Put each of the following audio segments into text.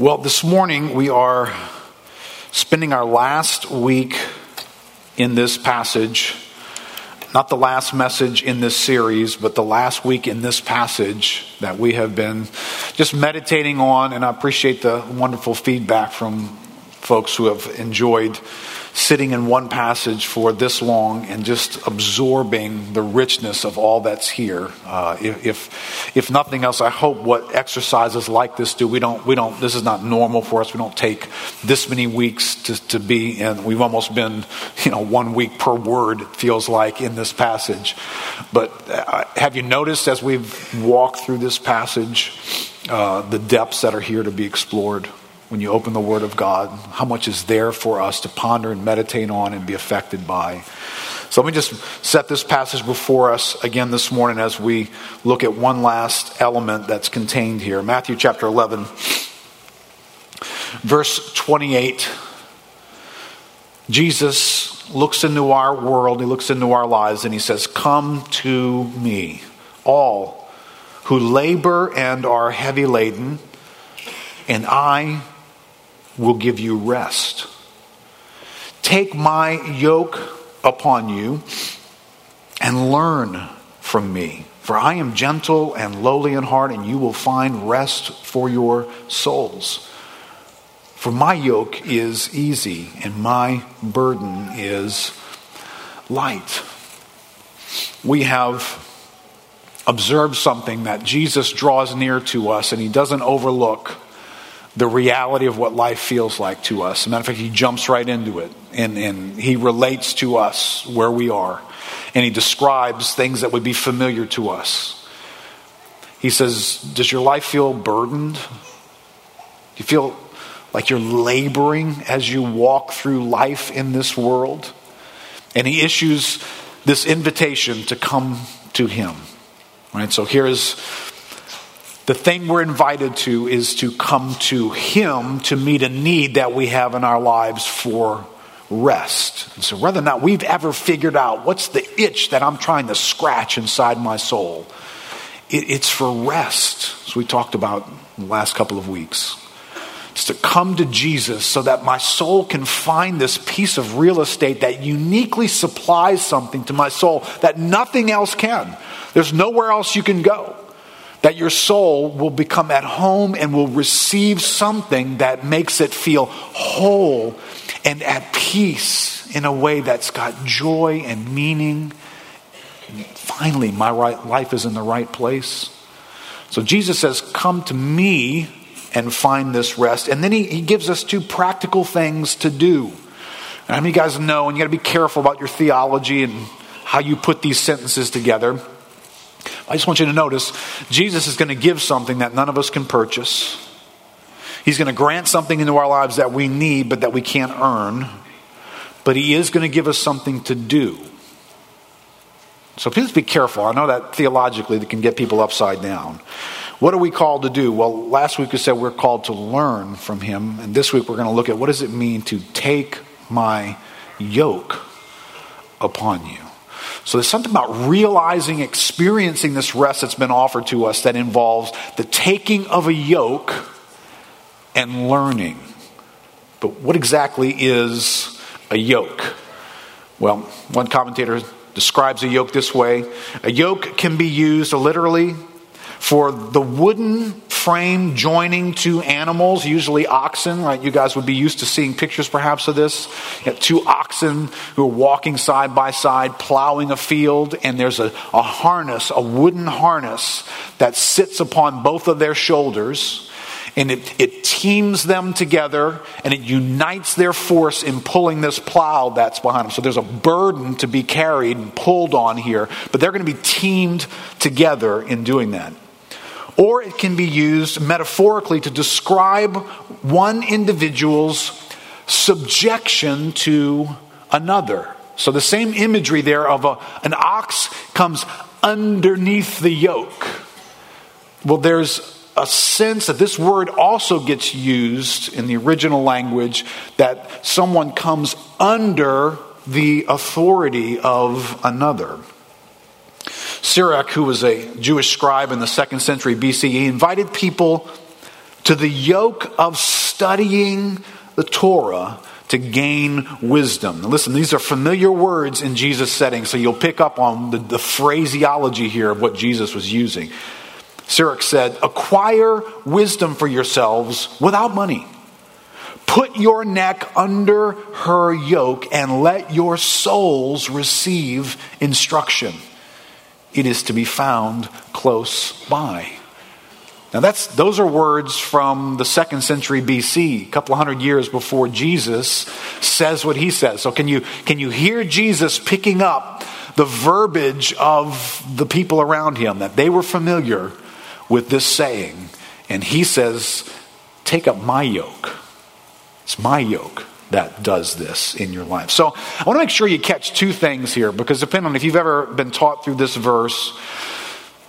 Well, this morning we are spending our last week in this passage. Not the last message in this series, but the last week in this passage that we have been just meditating on. And I appreciate the wonderful feedback from folks who have enjoyed sitting in one passage for this long and just absorbing the richness of all that's here. Uh, if, if nothing else, I hope what exercises like this do. We don't, we don't, this is not normal for us. We don't take this many weeks to, to be in. We've almost been, you know, one week per word, it feels like, in this passage. But uh, have you noticed as we've walked through this passage, uh, the depths that are here to be explored? When you open the Word of God, how much is there for us to ponder and meditate on and be affected by. So let me just set this passage before us again this morning as we look at one last element that's contained here. Matthew chapter 11, verse 28. Jesus looks into our world, he looks into our lives, and he says, Come to me, all who labor and are heavy laden, and I will give you rest. Take my yoke upon you and learn from me. For I am gentle and lowly in heart, and you will find rest for your souls. For my yoke is easy, and my burden is light. We have observed something that Jesus draws near to us, and he doesn't overlook the reality of what life feels like to us. As a matter of fact, he jumps right into it and, and he relates to us where we are. And he describes things that would be familiar to us. He says, Does your life feel burdened? Do you feel like you're laboring as you walk through life in this world? And he issues this invitation to come to him. Right? So here's the thing we're invited to is to come to Him to meet a need that we have in our lives for rest. And so, whether or not we've ever figured out what's the itch that I'm trying to scratch inside my soul, it, it's for rest, as we talked about in the last couple of weeks. It's to come to Jesus so that my soul can find this piece of real estate that uniquely supplies something to my soul that nothing else can. There's nowhere else you can go that your soul will become at home and will receive something that makes it feel whole and at peace in a way that's got joy and meaning. And finally, my right, life is in the right place. So Jesus says, Come to me and find this rest. And then he, he gives us two practical things to do. And how many you guys know, and you got to be careful about your theology and how you put these sentences together. I just want you to notice Jesus is going to give something that none of us can purchase. He's going to grant something into our lives that we need but that we can't earn. But He is going to give us something to do. So please be careful. I know that theologically that can get people upside down. What are we called to do? Well, last week we said we're called to learn from Him. And this week we're going to look at what does it mean to take my yoke upon you. So there's something about realizing, experiencing this rest that's been offered to us that involves the taking of a yoke and learning. But what exactly is a yoke? Well, one commentator describes a yoke this way a yoke can be used literally for the wooden frame joining two animals, usually oxen, right? You guys would be used to seeing pictures perhaps of this. Two oxen who are walking side by side, plowing a field, and there's a, a harness, a wooden harness that sits upon both of their shoulders. And it, it teams them together and it unites their force in pulling this plow that's behind them. So there's a burden to be carried and pulled on here, but they're going to be teamed together in doing that or it can be used metaphorically to describe one individual's subjection to another. So the same imagery there of a, an ox comes underneath the yoke. Well, there's a sense that this word also gets used in the original language that someone comes under the authority of another. Sirach, who was a Jewish scribe in the second century BC, he invited people to the yoke of studying the Torah to gain wisdom. Now listen, these are familiar words in Jesus' setting, so you'll pick up on the, the phraseology here of what Jesus was using. Sirach said, Acquire wisdom for yourselves without money. Put your neck under her yoke and let your souls receive instruction. It is to be found close by. Now that's those are words from the second century BC, a couple hundred years before Jesus says what he says. So can you can you hear Jesus picking up the verbiage of the people around him that they were familiar with this saying? And he says, Take up my yoke. It's my yoke that does this in your life. So I want to make sure you catch two things here because depending on if you've ever been taught through this verse,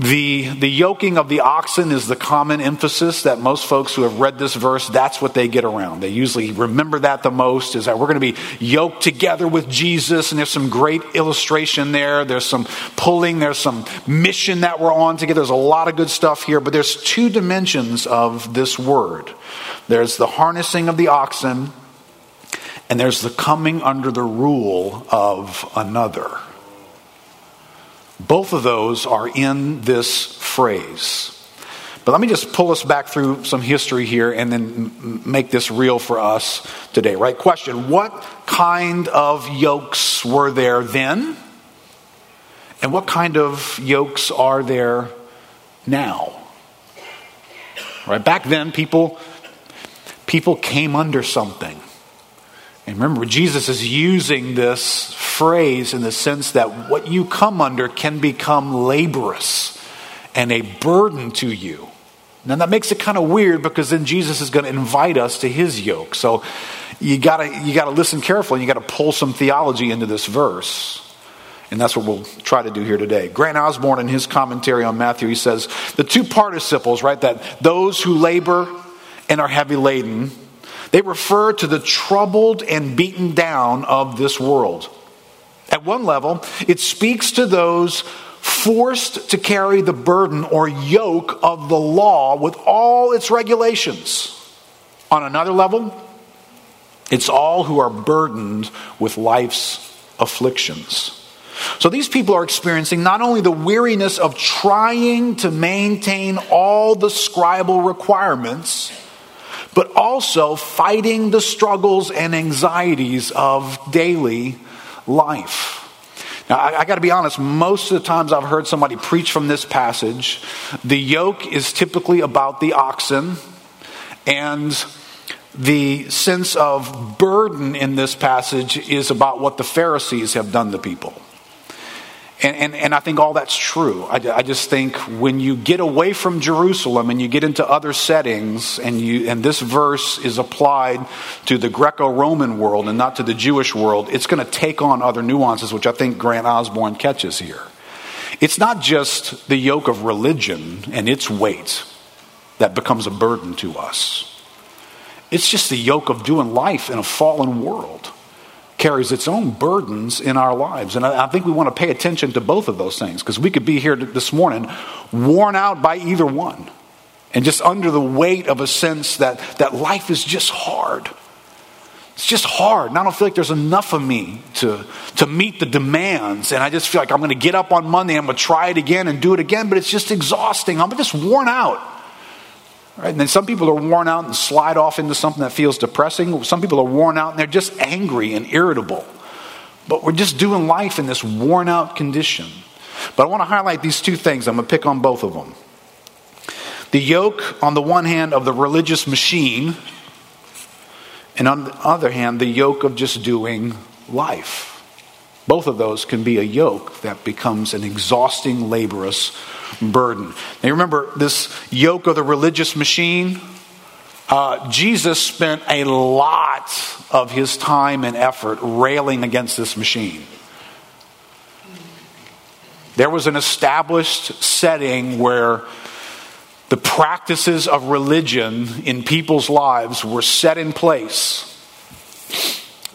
the, the yoking of the oxen is the common emphasis that most folks who have read this verse, that's what they get around. They usually remember that the most is that we're going to be yoked together with Jesus, and there's some great illustration there. There's some pulling, there's some mission that we're on together. There's a lot of good stuff here, but there's two dimensions of this word there's the harnessing of the oxen, and there's the coming under the rule of another. Both of those are in this phrase. But let me just pull us back through some history here and then make this real for us today, right? Question What kind of yokes were there then? And what kind of yokes are there now? Right? Back then, people, people came under something. And remember, Jesus is using this phrase in the sense that what you come under can become laborious and a burden to you. Now that makes it kind of weird because then Jesus is going to invite us to his yoke. So you gotta you gotta listen carefully and you gotta pull some theology into this verse. And that's what we'll try to do here today. Grant Osborne, in his commentary on Matthew, he says the two participles, right, that those who labor and are heavy laden, they refer to the troubled and beaten down of this world. At one level, it speaks to those forced to carry the burden or yoke of the law with all its regulations. On another level, it's all who are burdened with life's afflictions. So these people are experiencing not only the weariness of trying to maintain all the scribal requirements, but also fighting the struggles and anxieties of daily life. Now, I, I got to be honest, most of the times I've heard somebody preach from this passage, the yoke is typically about the oxen, and the sense of burden in this passage is about what the Pharisees have done to people. And, and, and, I think all that's true. I, I, just think when you get away from Jerusalem and you get into other settings, and, you, and this verse is applied to the Greco Roman world and not to the Jewish world, it's going to take on other nuances, which I think Grant Osborne catches here. It's not just the yoke of religion and its weight that becomes a burden to us, it's just the yoke of doing life in a fallen world carries its own burdens in our lives. And I, I think we want to pay attention to both of those things because we could be here this morning worn out by either one and just under the weight of a sense that, that life is just hard. It's just hard. And I don't feel like there's enough of me to, to meet the demands. And I just feel like I'm going to get up on Monday, I'm going to try it again and do it again, but it's just exhausting. I'm just worn out. Right? And then some people are worn out and slide off into something that feels depressing. Some people are worn out and they're just angry and irritable. But we're just doing life in this worn out condition. But I want to highlight these two things. I'm going to pick on both of them. The yoke, on the one hand, of the religious machine, and on the other hand, the yoke of just doing life. Both of those can be a yoke that becomes an exhausting, laborious burden. Now, remember this yoke of the religious machine? Uh, Jesus spent a lot of his time and effort railing against this machine. There was an established setting where the practices of religion in people's lives were set in place.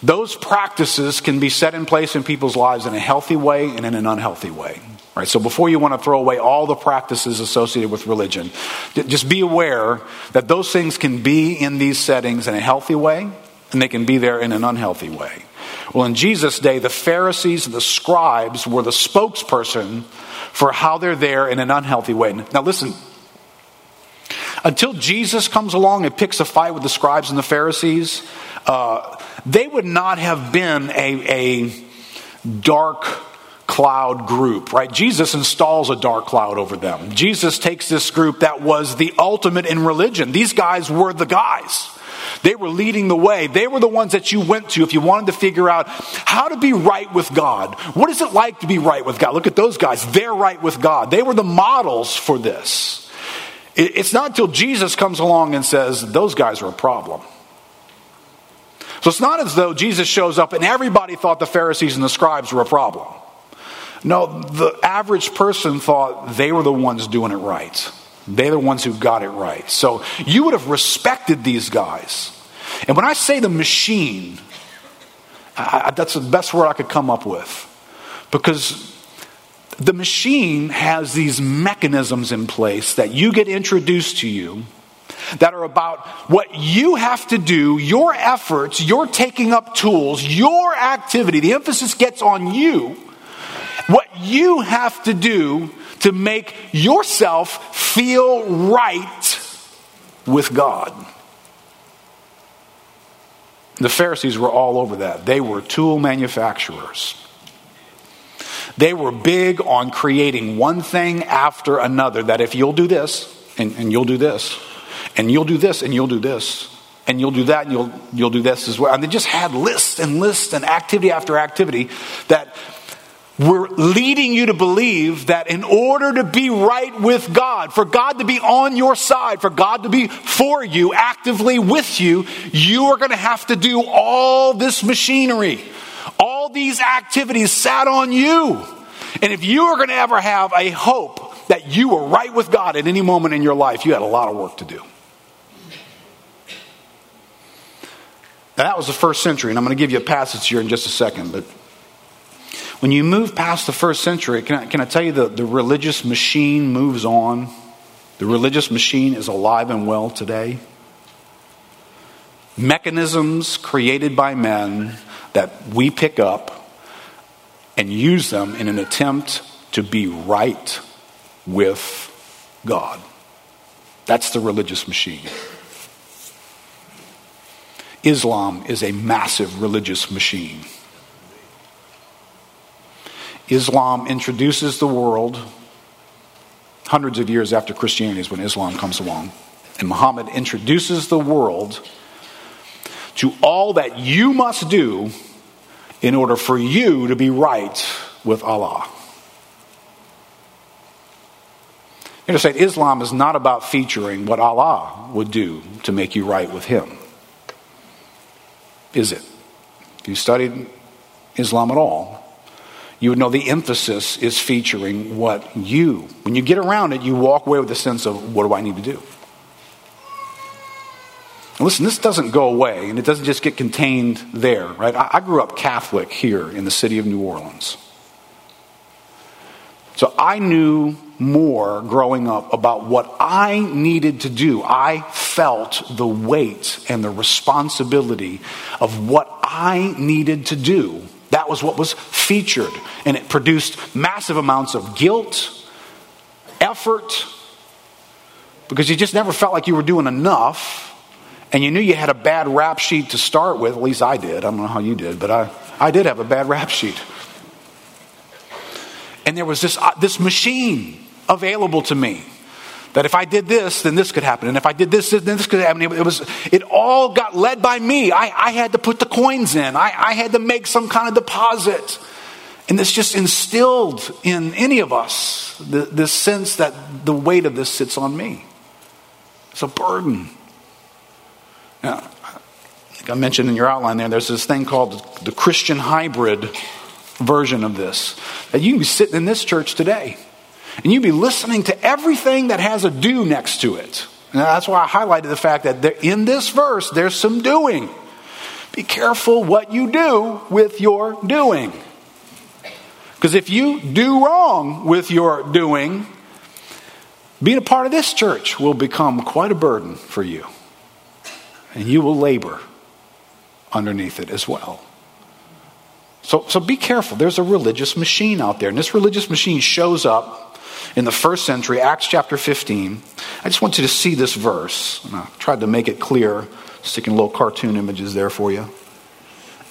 Those practices can be set in place in people's lives in a healthy way and in an unhealthy way. Right, so before you want to throw away all the practices associated with religion, just be aware that those things can be in these settings in a healthy way and they can be there in an unhealthy way. Well, in Jesus' day, the Pharisees and the scribes were the spokesperson for how they're there in an unhealthy way. Now, listen, until Jesus comes along and picks a fight with the scribes and the Pharisees, uh, they would not have been a, a dark cloud group, right? Jesus installs a dark cloud over them. Jesus takes this group that was the ultimate in religion. These guys were the guys. They were leading the way. They were the ones that you went to if you wanted to figure out how to be right with God. What is it like to be right with God? Look at those guys. They're right with God. They were the models for this. It's not until Jesus comes along and says, those guys are a problem. So it's not as though Jesus shows up and everybody thought the Pharisees and the scribes were a problem. No, the average person thought they were the ones doing it right. They're the ones who got it right. So you would have respected these guys. And when I say the machine, I, that's the best word I could come up with. Because the machine has these mechanisms in place that you get introduced to you that are about what you have to do, your efforts, your taking up tools, your activity. The emphasis gets on you. What you have to do to make yourself feel right with God. The Pharisees were all over that. They were tool manufacturers. They were big on creating one thing after another that if you'll do this, and, and you'll do this, and you'll do this, and you'll do this, and you'll do that, and you'll, you'll do this as well. And they just had lists and lists and activity after activity that were leading you to believe that in order to be right with God, for God to be on your side, for God to be for you, actively with you, you are going to have to do all this machinery. All these activities sat on you. And if you are going to ever have a hope that you were right with God at any moment in your life, you had a lot of work to do. Now, that was the first century, and I'm going to give you a passage here in just a second. But when you move past the first century, can I, can I tell you the, the religious machine moves on? The religious machine is alive and well today. Mechanisms created by men that we pick up and use them in an attempt to be right with God. That's the religious machine. Islam is a massive religious machine. Islam introduces the world hundreds of years after Christianity is when Islam comes along. And Muhammad introduces the world to all that you must do in order for you to be right with Allah. You say Islam is not about featuring what Allah would do to make you right with Him. Is it? If you studied Islam at all, you would know the emphasis is featuring what you, when you get around it, you walk away with a sense of what do I need to do? listen, this doesn't go away, and it doesn't just get contained there, right? I, I grew up Catholic here in the city of New Orleans. So I knew more growing up about what I needed to do. I felt the weight and the responsibility of what I needed to do. That was what was featured, and it produced massive amounts of guilt, effort, because you just never felt like you were doing enough and you knew you had a bad rap sheet to start with, at least I did. I don't know how you did, but I, I did have a bad rap sheet. And there was this, uh, this machine available to me that if I did this, then this could happen. And if I did this, then this could happen. It, was, it all got led by me. I, I had to put the coins in, I, I had to make some kind of deposit. And this just instilled in any of us the, this sense that the weight of this sits on me. It's a burden. Now, like I mentioned in your outline there, there's this thing called the Christian hybrid version of this. That you can be sitting in this church today and you'd be listening to everything that has a do next to it. And that's why I highlighted the fact that in this verse, there's some doing. Be careful what you do with your doing. Because if you do wrong with your doing, being a part of this church will become quite a burden for you. And you will labor underneath it as well. So, so be careful. There's a religious machine out there. And this religious machine shows up in the first century, Acts chapter 15. I just want you to see this verse. And I tried to make it clear, sticking little cartoon images there for you.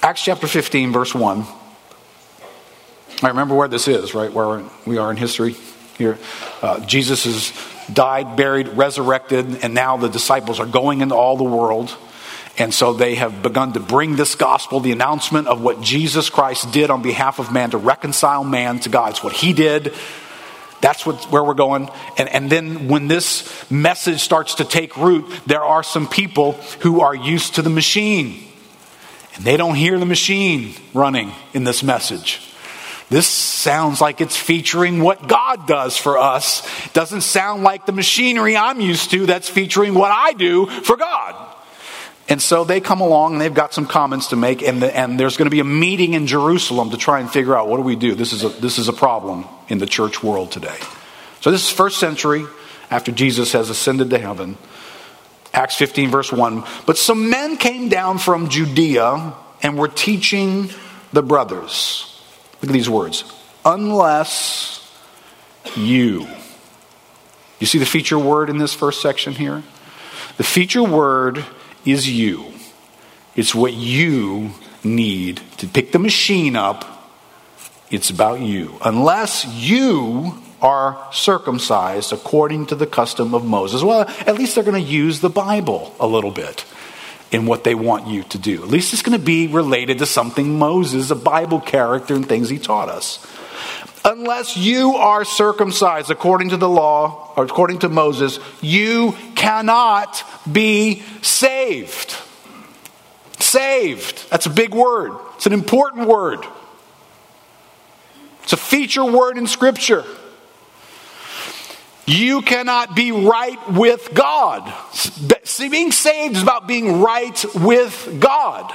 Acts chapter 15, verse 1. I remember where this is, right? Where we are in history here. Uh, Jesus has died, buried, resurrected, and now the disciples are going into all the world. And so they have begun to bring this gospel, the announcement of what Jesus Christ did on behalf of man to reconcile man to God. It's what he did. That's what, where we're going. And, and then when this message starts to take root, there are some people who are used to the machine. And they don't hear the machine running in this message. This sounds like it's featuring what God does for us. Doesn't sound like the machinery I'm used to that's featuring what I do for God. And so they come along and they've got some comments to make, and, the, and there's going to be a meeting in Jerusalem to try and figure out what do we do. This is a, this is a problem in the church world today. So this is first century after Jesus has ascended to heaven. Acts 15, verse 1. But some men came down from Judea and were teaching the brothers. Look at these words. Unless you. You see the feature word in this first section here? The feature word is you. It's what you need to pick the machine up. It's about you. Unless you are circumcised according to the custom of Moses. Well, at least they're going to use the Bible a little bit in what they want you to do. At least it's going to be related to something Moses, a Bible character, and things he taught us. Unless you are circumcised according to the law, or according to Moses, you cannot be saved. Saved. That's a big word. It's an important word. It's a feature word in Scripture. You cannot be right with God. See, being saved is about being right with God.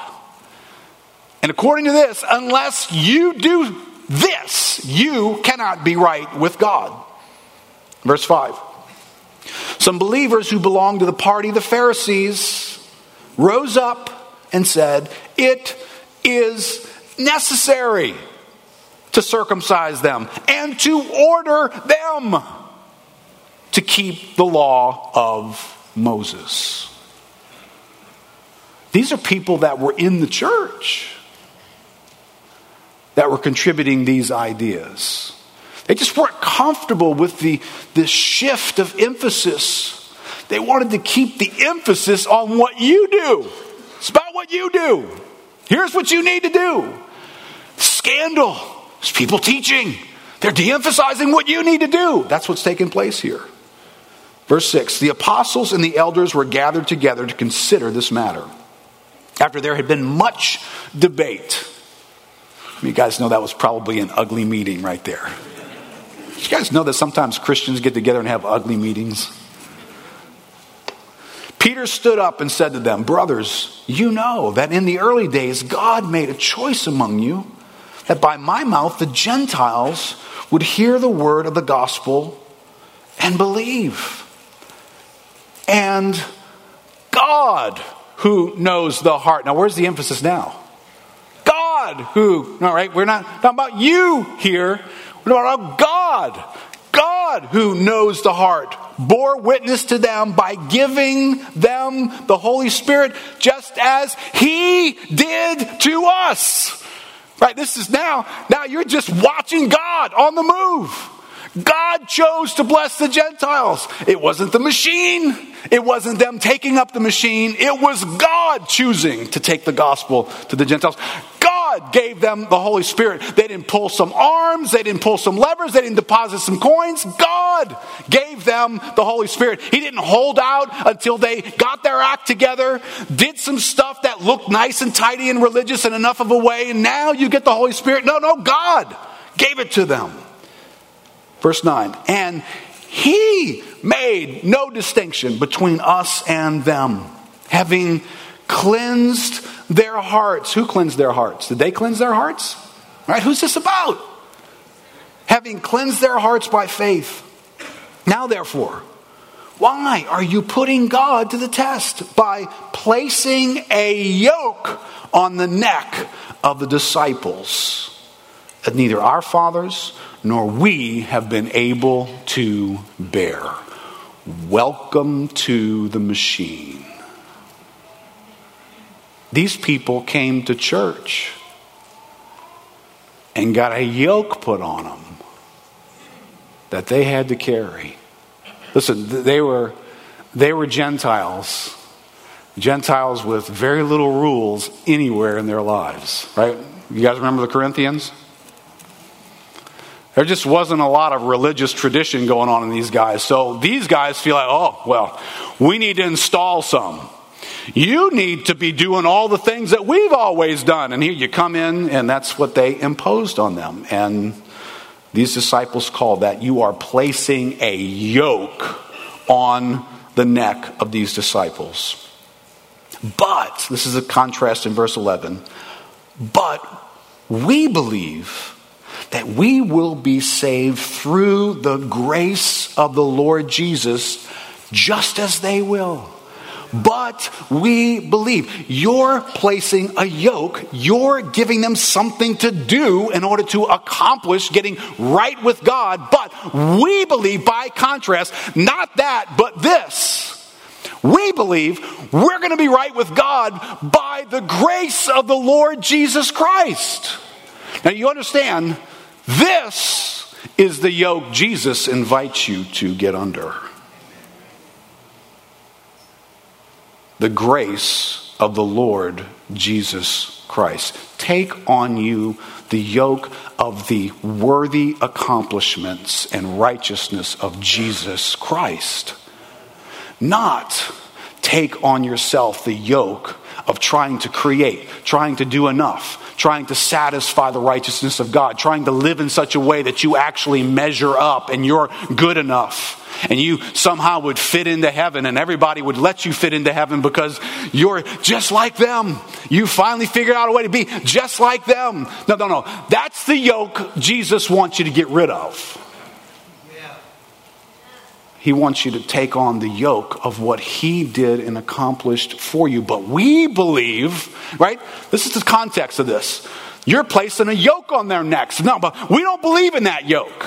And according to this, unless you do this, you cannot be right with God. Verse 5. Some believers who belonged to the party of the Pharisees rose up and said, It is necessary to circumcise them and to order them to keep the law of Moses. These are people that were in the church that were contributing these ideas. They just weren't comfortable with the, the shift of emphasis. They wanted to keep the emphasis on what you do. It's about what you do. Here's what you need to do. Scandal. There's people teaching. They're de emphasizing what you need to do. That's what's taking place here. Verse 6 The apostles and the elders were gathered together to consider this matter. After there had been much debate, you guys know that was probably an ugly meeting right there. You guys know that sometimes Christians get together and have ugly meetings? Peter stood up and said to them, Brothers, you know that in the early days God made a choice among you that by my mouth the Gentiles would hear the word of the gospel and believe and God who knows the heart. Now, where's the emphasis now? God who, all right, we're not talking about you here. We're talking about God. God who knows the heart bore witness to them by giving them the Holy Spirit just as He did to us. Right? This is now, now you're just watching God on the move. God chose to bless the Gentiles. It wasn't the machine. It wasn't them taking up the machine. It was God choosing to take the gospel to the Gentiles. God gave them the Holy Spirit. They didn't pull some arms. They didn't pull some levers. They didn't deposit some coins. God gave them the Holy Spirit. He didn't hold out until they got their act together, did some stuff that looked nice and tidy and religious in enough of a way, and now you get the Holy Spirit. No, no, God gave it to them. Verse 9. And he made no distinction between us and them, having cleansed their hearts. Who cleansed their hearts? Did they cleanse their hearts? Right? Who's this about? having cleansed their hearts by faith. Now, therefore, why are you putting God to the test by placing a yoke on the neck of the disciples that neither our fathers nor we have been able to bear? Welcome to the machine. These people came to church and got a yoke put on them that they had to carry. Listen, they were, they were Gentiles. Gentiles with very little rules anywhere in their lives, right? You guys remember the Corinthians? There just wasn't a lot of religious tradition going on in these guys. So these guys feel like, oh, well, we need to install some. You need to be doing all the things that we've always done. And here you come in, and that's what they imposed on them. And these disciples call that you are placing a yoke on the neck of these disciples. But, this is a contrast in verse 11, but we believe that we will be saved through the grace of the Lord Jesus just as they will but we believe. You're placing a yoke, you're giving them something to do in order to accomplish getting right with God. But we believe, by contrast, not that, but this. We believe we're going to be right with God by the grace of the Lord Jesus Christ. Now, you understand, this is the yoke Jesus invites you to get under. The grace of the Lord Jesus Christ. Take on you the yoke of the worthy accomplishments and righteousness of Jesus Christ. Not take on yourself the yoke of trying to create, trying to do enough, trying to satisfy the righteousness of God, trying to live in such a way that you actually measure up and you're good enough and you somehow would fit into heaven and everybody would let you fit into heaven because you're just like them. You finally figured out a way to be just like them. No, no, no. That's the yoke Jesus wants you to get rid of. He wants you to take on the yoke of what he did and accomplished for you. But we believe, right? This is the context of this. You're placing a yoke on their necks. No, but we don't believe in that yoke.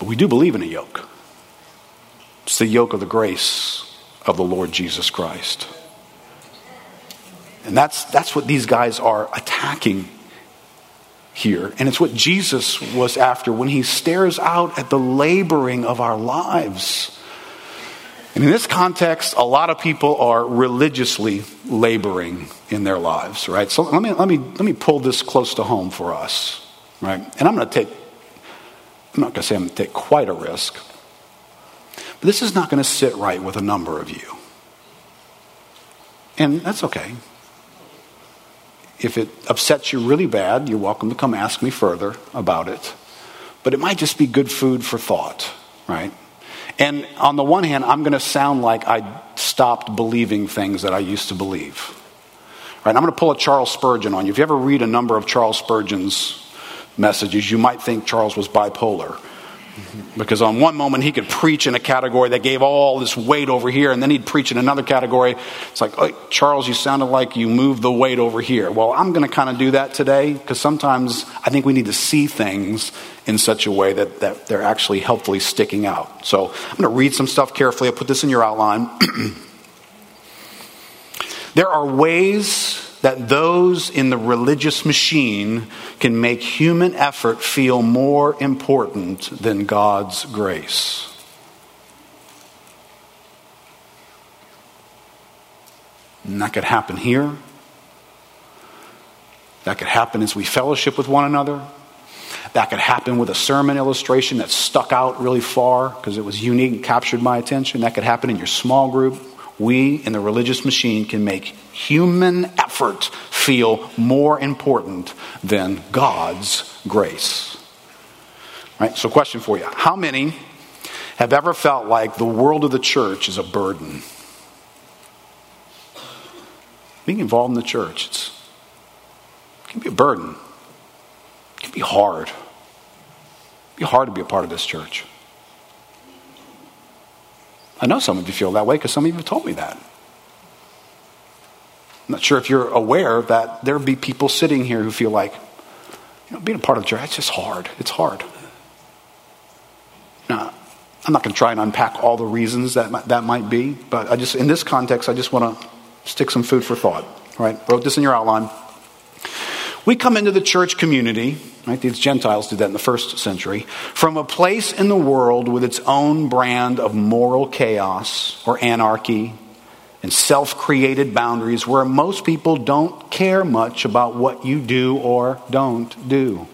But we do believe in a yoke. It's the yoke of the grace of the Lord Jesus Christ. And that's, that's what these guys are attacking here. And it's what Jesus was after when he stares out at the laboring of our lives. And in this context, a lot of people are religiously laboring in their lives, right? So let me, let me, let me pull this close to home for us, right? And I'm going to take, I'm not going to say I'm going to take quite a risk. But this is not going to sit right with a number of you. And that's okay. If it upsets you really bad, you're welcome to come ask me further about it. But it might just be good food for thought, right? And on the one hand, I'm going to sound like I stopped believing things that I used to believe. Right? I'm going to pull a Charles Spurgeon on you. If you ever read a number of Charles Spurgeon's messages, you might think Charles was bipolar. Because on one moment he could preach in a category that gave all this weight over here, and then he'd preach in another category. It's like, oh, Charles, you sounded like you moved the weight over here. Well, I'm going to kind of do that today because sometimes I think we need to see things in such a way that, that they're actually helpfully sticking out. So I'm going to read some stuff carefully. I'll put this in your outline. there are ways that those in the religious machine can make human effort feel more important than God's grace. And that could happen here. That could happen as we fellowship with one another. That could happen with a sermon illustration that stuck out really far because it was unique and captured my attention. That could happen in your small group we in the religious machine can make human effort feel more important than God's grace. Right? So, question for you How many have ever felt like the world of the church is a burden? Being involved in the church, it's, it can be a burden, it can be hard. It'd be hard to be a part of this church. I know some of you feel that way because some of you have told me that. I'm not sure if you're aware that there'll be people sitting here who feel like, you know, being a part of the church, it's just hard. It's hard. Now, I'm not going to try and unpack all the reasons that that might be, but I just, in this context, I just want to stick some food for thought. Right? Wrote this in your outline. We come into the church community, right? These Gentiles did that in the first century, from a place in the world with its own brand of moral chaos or anarchy and self created boundaries where most people don't care much about what you do or don't do.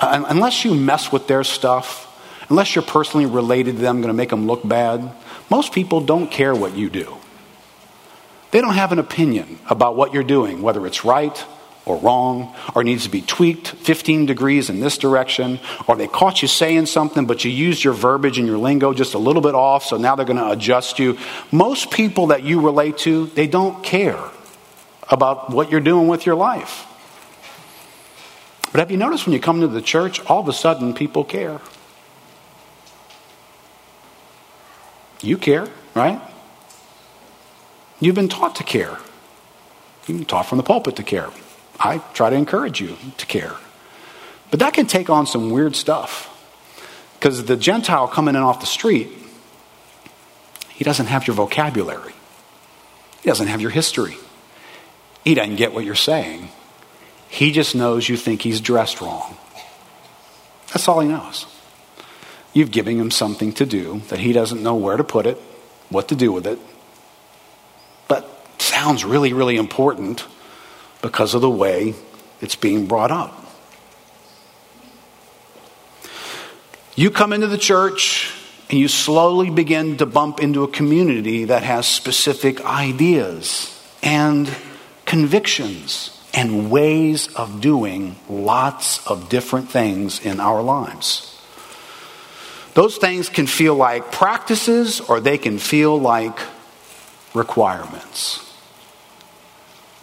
Uh, unless you mess with their stuff, unless you're personally related to them, going to make them look bad, most people don't care what you do. They don't have an opinion about what you're doing, whether it's right or wrong, or needs to be tweaked 15 degrees in this direction, or they caught you saying something, but you used your verbiage and your lingo just a little bit off, so now they're going to adjust you. Most people that you relate to, they don't care about what you're doing with your life. But have you noticed when you come to the church, all of a sudden people care? You care, right? You've been taught to care. You've been taught from the pulpit to care. I try to encourage you to care. But that can take on some weird stuff. Because the Gentile coming in off the street, he doesn't have your vocabulary, he doesn't have your history, he doesn't get what you're saying. He just knows you think he's dressed wrong. That's all he knows. You've given him something to do that he doesn't know where to put it, what to do with it, but sounds really, really important because of the way it's being brought up. You come into the church and you slowly begin to bump into a community that has specific ideas and convictions and ways of doing lots of different things in our lives. Those things can feel like practices or they can feel like requirements.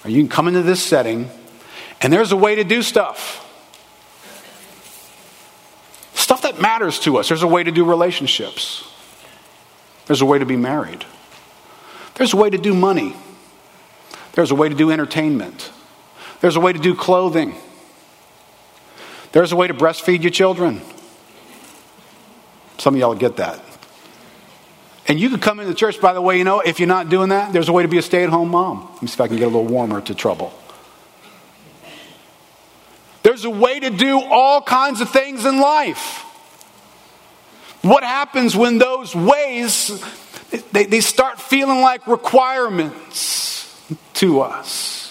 Or you can come into this setting and there's a way to do stuff. Stuff that matters to us. There's a way to do relationships. There's a way to be married. There's a way to do money. There's a way to do entertainment. There's a way to do clothing. There's a way to breastfeed your children. Some of y'all get that. And you could come into church, by the way, you know, if you're not doing that, there's a way to be a stay at home mom. Let me see if I can get a little warmer to trouble. There's a way to do all kinds of things in life. What happens when those ways they, they start feeling like requirements to us?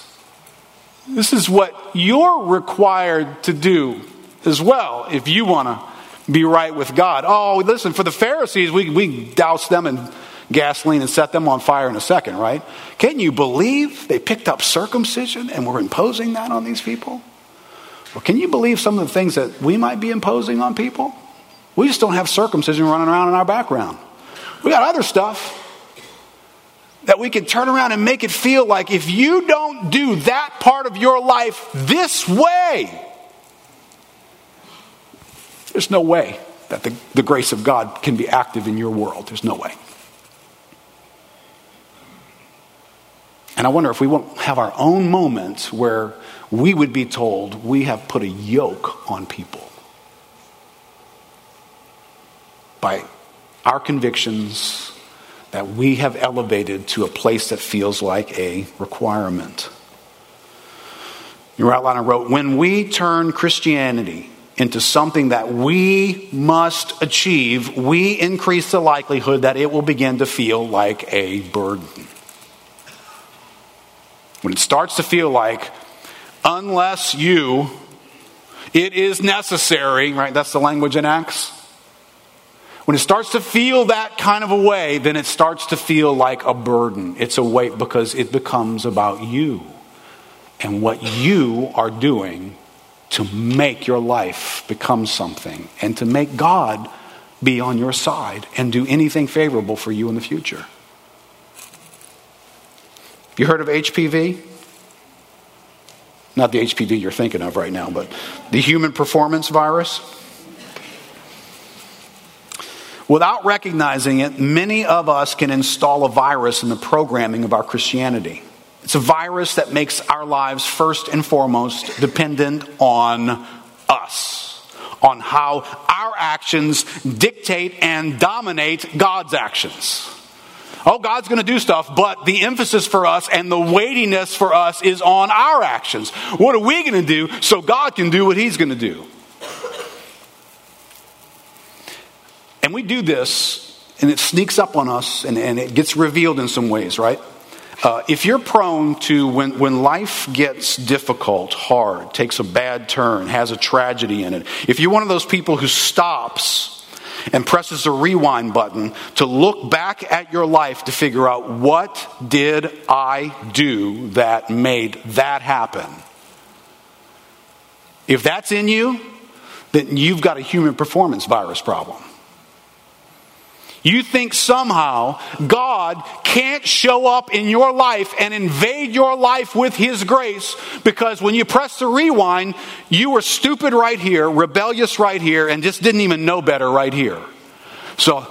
This is what you're required to do as well if you want to be right with God. Oh, listen, for the Pharisees, we, we douse them in gasoline and set them on fire in a second, right? Can you believe they picked up circumcision and we're imposing that on these people? Well, can you believe some of the things that we might be imposing on people? We just don't have circumcision running around in our background. We got other stuff that we can turn around and make it feel like if you don't do that part of your life this way, there's no way that the, the grace of God can be active in your world. There's no way. And I wonder if we won't have our own moments where we would be told we have put a yoke on people by our convictions that we have elevated to a place that feels like a requirement. Your outline wrote When we turn Christianity into something that we must achieve, we increase the likelihood that it will begin to feel like a burden. When it starts to feel like, unless you, it is necessary, right? That's the language in Acts. When it starts to feel that kind of a way, then it starts to feel like a burden. It's a weight because it becomes about you and what you are doing to make your life become something and to make God be on your side and do anything favorable for you in the future. You heard of HPV? Not the HPV you're thinking of right now, but the human performance virus. Without recognizing it, many of us can install a virus in the programming of our Christianity. It's a virus that makes our lives first and foremost dependent on us, on how our actions dictate and dominate God's actions. Oh, God's going to do stuff, but the emphasis for us and the weightiness for us is on our actions. What are we going to do so God can do what He's going to do? And we do this, and it sneaks up on us, and, and it gets revealed in some ways, right? Uh, if you're prone to, when, when life gets difficult, hard, takes a bad turn, has a tragedy in it, if you're one of those people who stops and presses the rewind button to look back at your life to figure out what did I do that made that happen? If that's in you, then you've got a human performance virus problem. You think somehow God can't show up in your life and invade your life with His grace because when you press the rewind, you were stupid right here, rebellious right here, and just didn't even know better right here. So,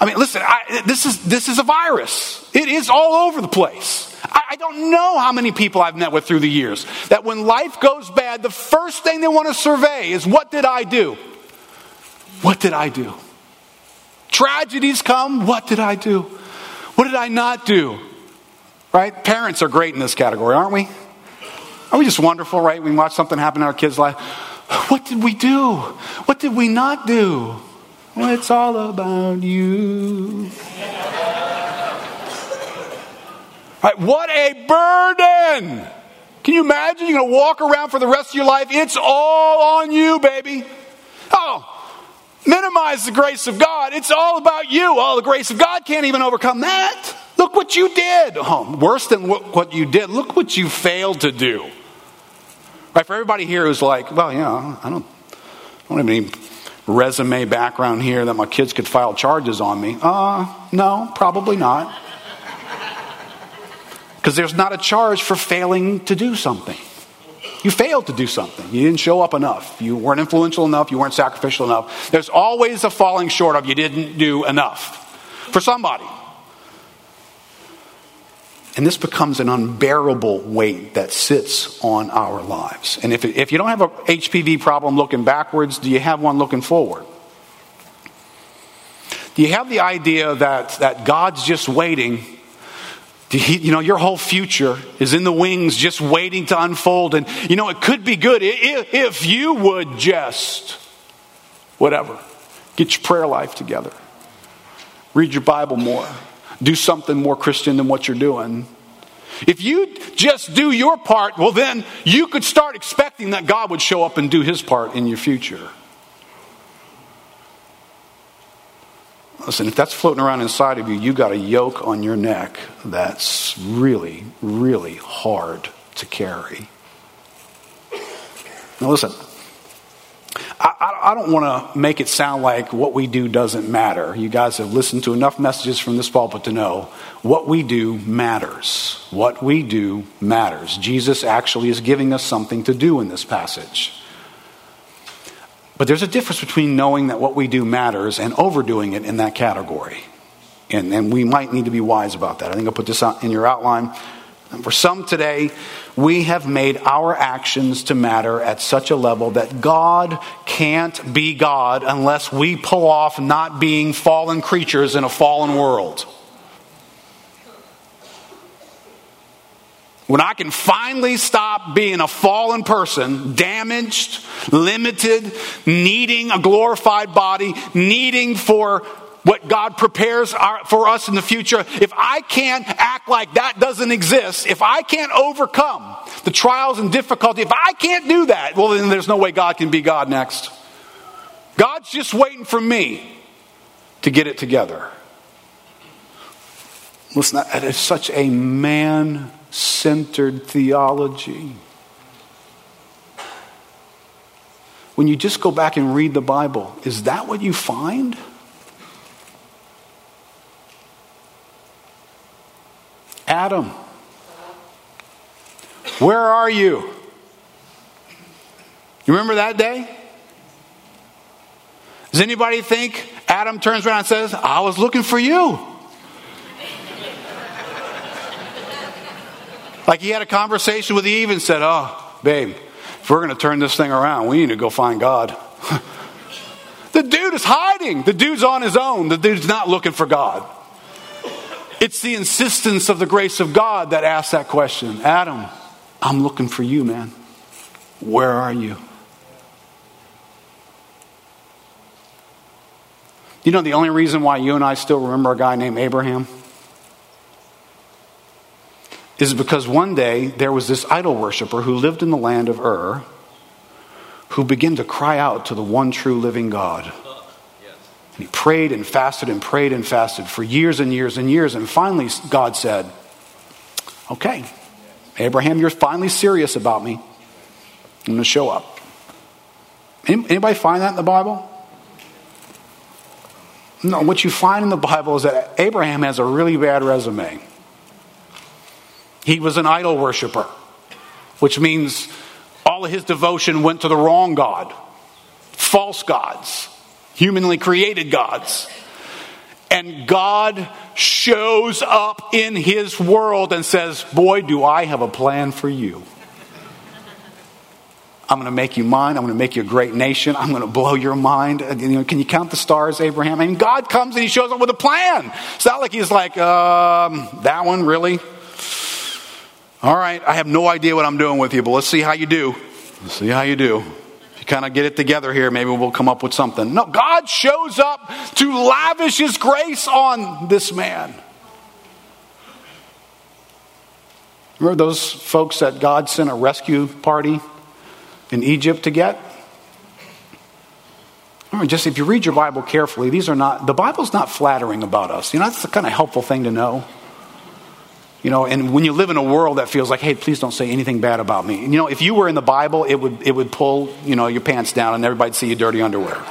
I mean, listen, I, this, is, this is a virus. It is all over the place. I, I don't know how many people I've met with through the years that when life goes bad, the first thing they want to survey is what did I do? What did I do? Tragedies come. What did I do? What did I not do? Right? Parents are great in this category, aren't we? Aren't we just wonderful, right? We watch something happen in our kids' life. What did we do? What did we not do? Well, it's all about you. Right, what a burden! Can you imagine? You're going to walk around for the rest of your life. It's all on you, baby. Oh, minimize the grace of God. It's all about you. All the grace of God can't even overcome that. Look what you did. Oh, worse than what you did, look what you failed to do. Right, for everybody here who's like, well, yeah, I don't, I don't have any resume background here that my kids could file charges on me. Uh, no, probably not. Because there's not a charge for failing to do something. You failed to do something. You didn't show up enough. You weren't influential enough. You weren't sacrificial enough. There's always a falling short of you didn't do enough for somebody. And this becomes an unbearable weight that sits on our lives. And if, if you don't have a HPV problem looking backwards, do you have one looking forward? Do you have the idea that, that God's just waiting you know, your whole future is in the wings just waiting to unfold. And, you know, it could be good if you would just, whatever, get your prayer life together, read your Bible more, do something more Christian than what you're doing. If you just do your part, well, then you could start expecting that God would show up and do his part in your future. Listen, if that's floating around inside of you, you got a yoke on your neck that's really, really hard to carry. Now, listen, I, I don't want to make it sound like what we do doesn't matter. You guys have listened to enough messages from this pulpit to know what we do matters. What we do matters. Jesus actually is giving us something to do in this passage. But there's a difference between knowing that what we do matters and overdoing it in that category. And, and we might need to be wise about that. I think I'll put this in your outline. And for some today, we have made our actions to matter at such a level that God can't be God unless we pull off not being fallen creatures in a fallen world. When I can finally stop being a fallen person, damaged, limited, needing a glorified body, needing for what God prepares our, for us in the future, if I can't act like that doesn't exist, if I can't overcome the trials and difficulty, if I can't do that, well, then there's no way God can be God next. God's just waiting for me to get it together. Listen, that is such a man centered theology. When you just go back and read the Bible, is that what you find? Adam, where are you? You remember that day? Does anybody think Adam turns around and says, I was looking for you. Like he had a conversation with Eve and said, Oh, babe, if we're going to turn this thing around, we need to go find God. the dude is hiding. The dude's on his own. The dude's not looking for God. It's the insistence of the grace of God that asks that question Adam, I'm looking for you, man. Where are you? You know the only reason why you and I still remember a guy named Abraham? Is because one day there was this idol worshiper who lived in the land of Ur who began to cry out to the one true living God. And he prayed and fasted and prayed and fasted for years and years and years. And finally, God said, Okay, Abraham, you're finally serious about me. I'm going to show up. Anybody find that in the Bible? No, what you find in the Bible is that Abraham has a really bad resume. He was an idol worshiper, which means all of his devotion went to the wrong God, false gods, humanly created gods. And God shows up in his world and says, Boy, do I have a plan for you. I'm going to make you mine. I'm going to make you a great nation. I'm going to blow your mind. Can you count the stars, Abraham? Mean, God comes and he shows up with a plan. It's not like he's like, um, that one, really? All right, I have no idea what I'm doing with you, but let's see how you do. Let's see how you do. If you kind of get it together here, maybe we'll come up with something. No, God shows up to lavish his grace on this man. Remember those folks that God sent a rescue party in Egypt to get? Remember, just if you read your Bible carefully, these are not, the Bible's not flattering about us. You know, that's the kind of helpful thing to know. You know, and when you live in a world that feels like, hey, please don't say anything bad about me. You know, if you were in the Bible, it would, it would pull, you know, your pants down and everybody'd see your dirty underwear.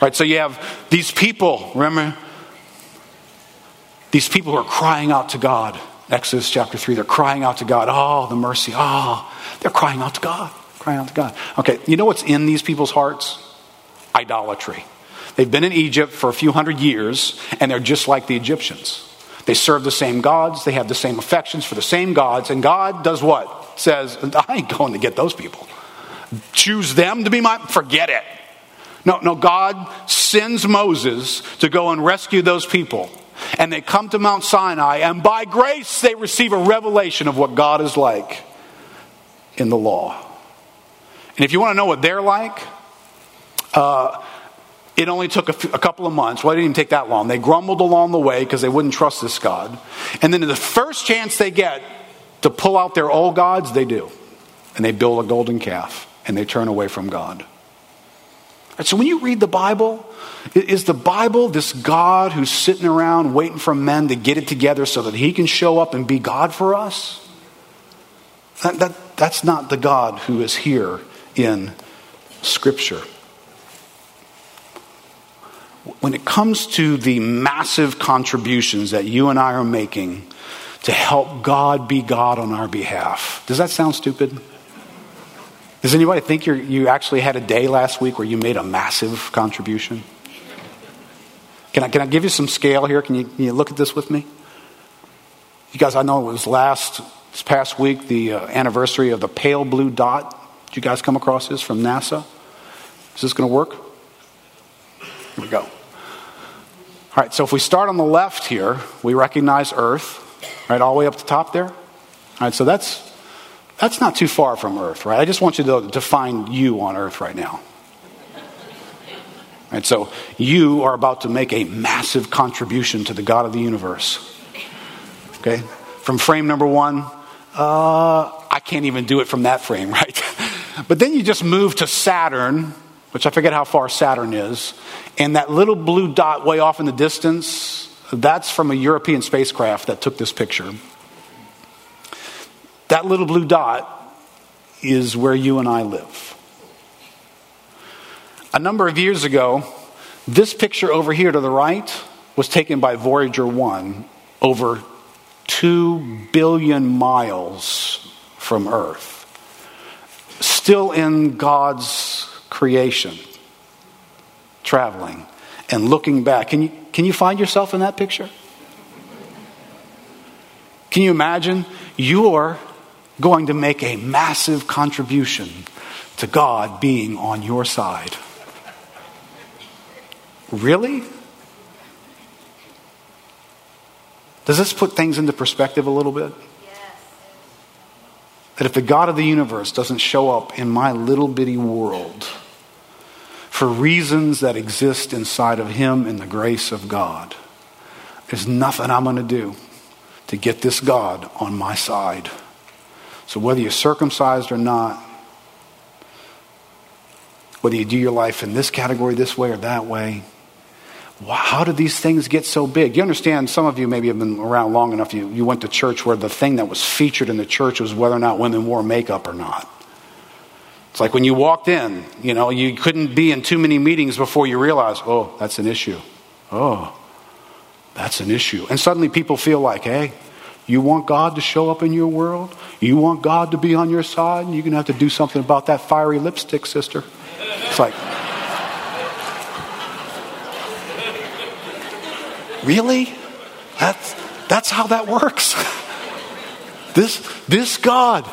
right, so you have these people, remember? These people who are crying out to God. Exodus chapter 3, they're crying out to God. Oh, the mercy. Oh, they're crying out to God. Crying out to God. Okay, you know what's in these people's hearts? Idolatry. They've been in Egypt for a few hundred years, and they're just like the Egyptians. They serve the same gods, they have the same affections for the same gods, and God does what? Says, I ain't going to get those people. Choose them to be my. Forget it. No, no, God sends Moses to go and rescue those people. And they come to Mount Sinai, and by grace they receive a revelation of what God is like in the law. And if you want to know what they're like, uh, it only took a, few, a, couple of months. Well, it didn't even take that long. They grumbled along the way because they wouldn't trust this God. And then, the first chance they get to pull out their old gods, they do. And they build a golden calf and they turn away from God. So, when you read the Bible, is the Bible this God who's sitting around waiting for men to get it together so that he can show up and be God for us? That, that, that's not the God who is here in Scripture when it comes to the massive contributions that you and I are making to help God be God on our behalf, does that sound stupid? Does anybody think you actually had a day last week where you made a massive contribution? Can I, can I give you some scale here? Can you, can you look at this with me? You guys, I know it was last, this past week, the uh, anniversary of the pale blue dot. Did you guys come across this from NASA? Is this going to work? Here we go. All right, so if we start on the left here, we recognize Earth, right, all the way up the top there. All right, so that's that's not too far from Earth, right? I just want you to, find you on Earth right now. All right, so you are about to make a massive contribution to the God of the universe. Okay? From frame number one, uh, I can't even do it from that frame, right? but then you just move to Saturn, which I forget how far Saturn is, and that little blue dot way off in the distance, that's from a European spacecraft that took this picture. That little blue dot is where you and I live. A number of years ago, this picture over here to the right was taken by Voyager 1 over 2 billion miles from Earth. Still in God's creation. traveling and looking back. Can you, can you find yourself in that picture? Can you imagine? You're going to make a massive contribution to God being on your side. Really? Does this put things into perspective a little bit? That if the God of the universe doesn't show up in my little bitty world for reasons that exist inside of Him in the grace of God, there's nothing I'm going to do to get this God on my side. So whether you're circumcised or not, whether you do your life in this category, this way, or that way, how did these things get so big? You understand, some of you maybe have been around long enough, you, you went to church where the thing that was featured in the church was whether or not women wore makeup or not. It's like when you walked in, you know, you couldn't be in too many meetings before you realized, oh, that's an issue. Oh, that's an issue. And suddenly people feel like, hey, you want God to show up in your world? You want God to be on your side? You're going to have to do something about that fiery lipstick, sister. It's like, Really? That's, that's how that works. this, this God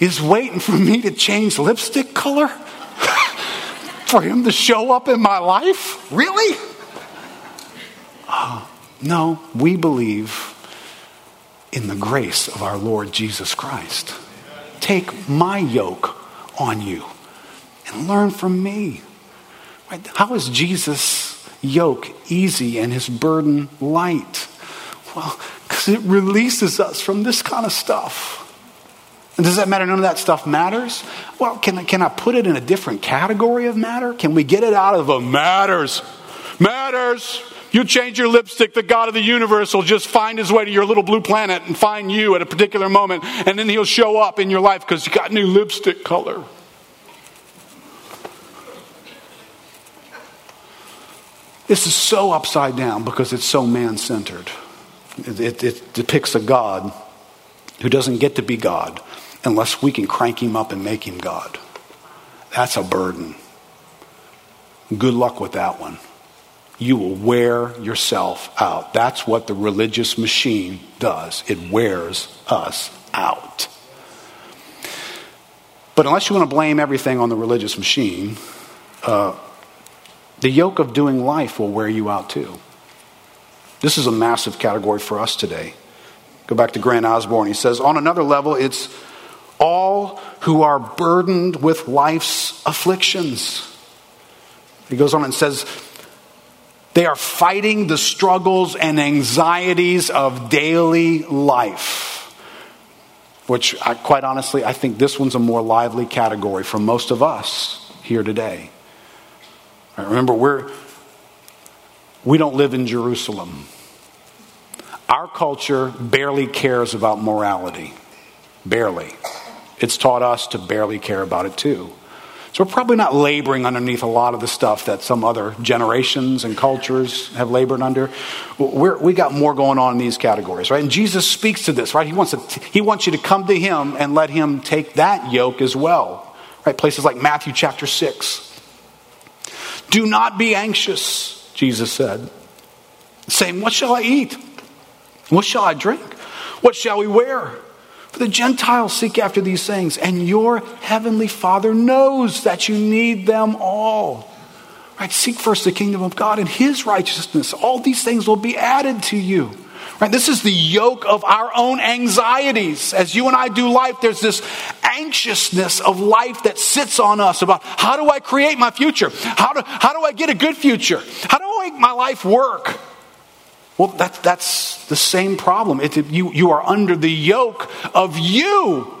is waiting for me to change lipstick color? for him to show up in my life? Really? Uh, no, we believe in the grace of our Lord Jesus Christ. Take my yoke on you and learn from me. Right? How is Jesus yoke easy and his burden light? Well, because it releases us from this kind of stuff. And does that matter? None of that stuff matters? Well, can, can I put it in a different category of matter? Can we get it out of a matters? Matters. You change your lipstick, the God of the universe will just find his way to your little blue planet and find you at a particular moment, and then he'll show up in your life because you got new lipstick color. This is so upside down because it's so man centered. It, it, it, depicts a God who doesn't get to be God unless we can crank him up and make him God. That's a burden. Good luck with that one. You will wear yourself out. That's what the religious machine does, it wears us out. But unless you want to blame everything on the religious machine, uh, the yoke of doing life will wear you out too. This is a massive category for us today. Go back to Grant Osborne. He says, on another level, it's all who are burdened with life's afflictions. He goes on and says, they are fighting the struggles and anxieties of daily life. Which, I, quite honestly, I think this one's a more lively category for most of us here today. Remember, we're, we don't live in Jerusalem. Our culture barely cares about morality. Barely. It's taught us to barely care about it too. So we're probably not laboring underneath a lot of the stuff that some other generations and cultures have labored under. We're, we got more going on in these categories, right? And Jesus speaks to this, right? He wants, to, he wants you to come to him and let him take that yoke as well, right? Places like Matthew chapter 6. Do not be anxious, Jesus said, saying, What shall I eat? What shall I drink? What shall we wear? For the Gentiles seek after these things, and your heavenly Father knows that you need them all. Right? Seek first the kingdom of God and his righteousness. All these things will be added to you. Right? This is the yoke of our own anxieties. As you and I do life, there's this anxiousness of life that sits on us about how do I create my future? How do, how do I get a good future? How do I make my life work? Well, that, that's the same problem. It, you, you are under the yoke of you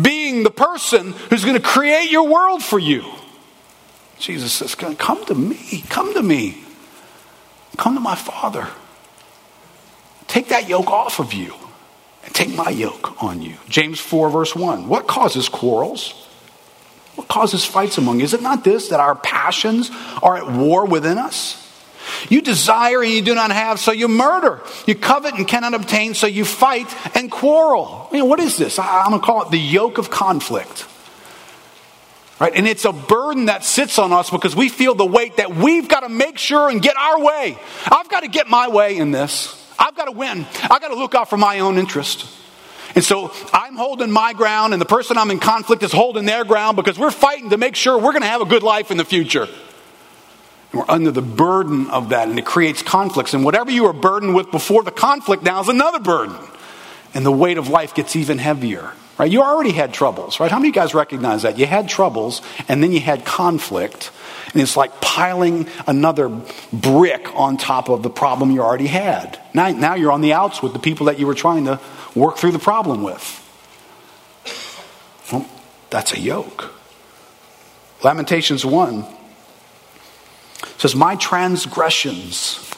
being the person who's going to create your world for you. Jesus says, Come to me. Come to me. Come to my Father. Take that yoke off of you and take my yoke on you. James 4, verse 1. What causes quarrels? What causes fights among you? Is it not this, that our passions are at war within us? You desire and you do not have, so you murder. You covet and cannot obtain, so you fight and quarrel. What is this? I'm going to call it the yoke of conflict. Right? And it's a burden that sits on us because we feel the weight that we've got to make sure and get our way. I've got to get my way in this. I've got to win. I've got to look out for my own interest. And so I'm holding my ground, and the person I'm in conflict is holding their ground because we're fighting to make sure we're going to have a good life in the future. We're under the burden of that, and it creates conflicts. And whatever you were burdened with before the conflict now is another burden. And the weight of life gets even heavier. Right? You already had troubles, right? How many of you guys recognize that? You had troubles, and then you had conflict, and it's like piling another brick on top of the problem you already had. Now, now you're on the outs with the people that you were trying to work through the problem with. Well, that's a yoke. Lamentations 1 says, My transgressions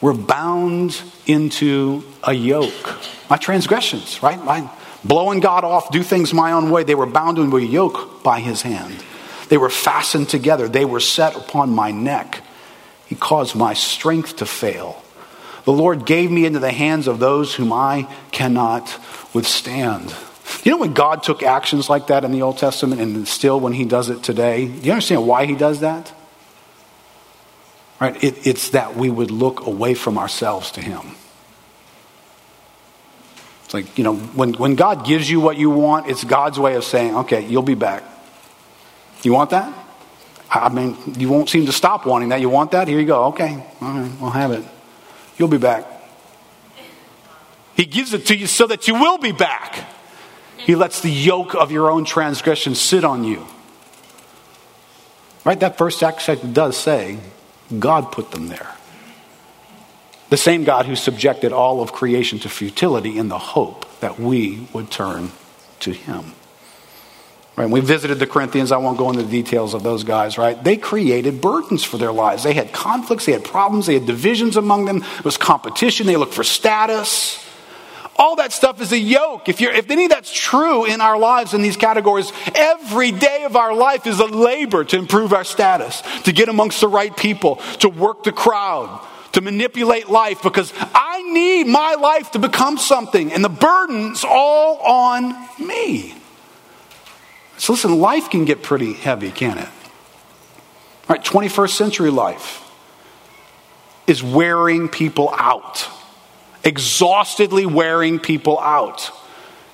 were bound into a yoke. My transgressions, right? My blowing God off, do things my own way, they were bound into a yoke by his hand. They were fastened together, they were set upon my neck. He caused my strength to fail. The Lord gave me into the hands of those whom I cannot withstand. You know when God took actions like that in the Old Testament and still when he does it today? Do you understand why he does that? Right? It, it's that we would look away from ourselves to him. It's like, you know, when, when God gives you what you want, it's God's way of saying, okay, you'll be back. You want that? I mean, you won't seem to stop wanting that. You want that? Here you go. Okay, all right, we'll have it. You'll be back. He gives it to you so that you will be back. He lets the yoke of your own transgression sit on you. Right? That first aspect does say God put them there. The same God who subjected all of creation to futility in the hope that we would turn to Him. Right? we visited the Corinthians. I won't go into the details of those guys, right? They created burdens for their lives. They had conflicts, they had problems, they had divisions among them. It was competition, they looked for status. All that stuff is a yoke. If, you're, if any of that's true in our lives in these categories, every day of our life is a labor to improve our status, to get amongst the right people, to work the crowd, to manipulate life because I need my life to become something, and the burden's all on me. So listen, life can get pretty heavy, can it? All right, 21st century life is wearing people out, exhaustedly wearing people out.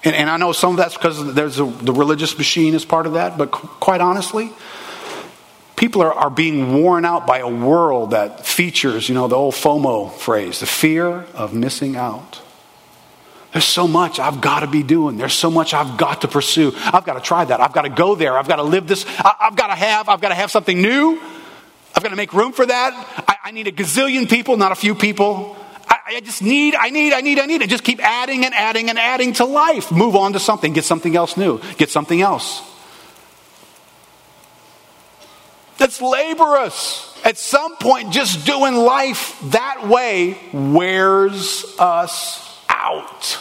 And, and I know some of that's because there's a, the religious machine is part of that, but quite honestly, people are, are being worn out by a world that features, you know, the old FOMO phrase, the fear of missing out. There's so much I've got to be doing. There's so much I've got to pursue. I've got to try that. I've got to go there. I've got to live this. I, have got to have. I've got to have something new. I've got to make room for that. I, I need a gazillion people, not a few people. I, I just need, I need, I need, I need. And just keep adding and adding and adding to life. Move on to something. Get something else new. Get something else. That's laborious. At some point, just doing life that way wears us out.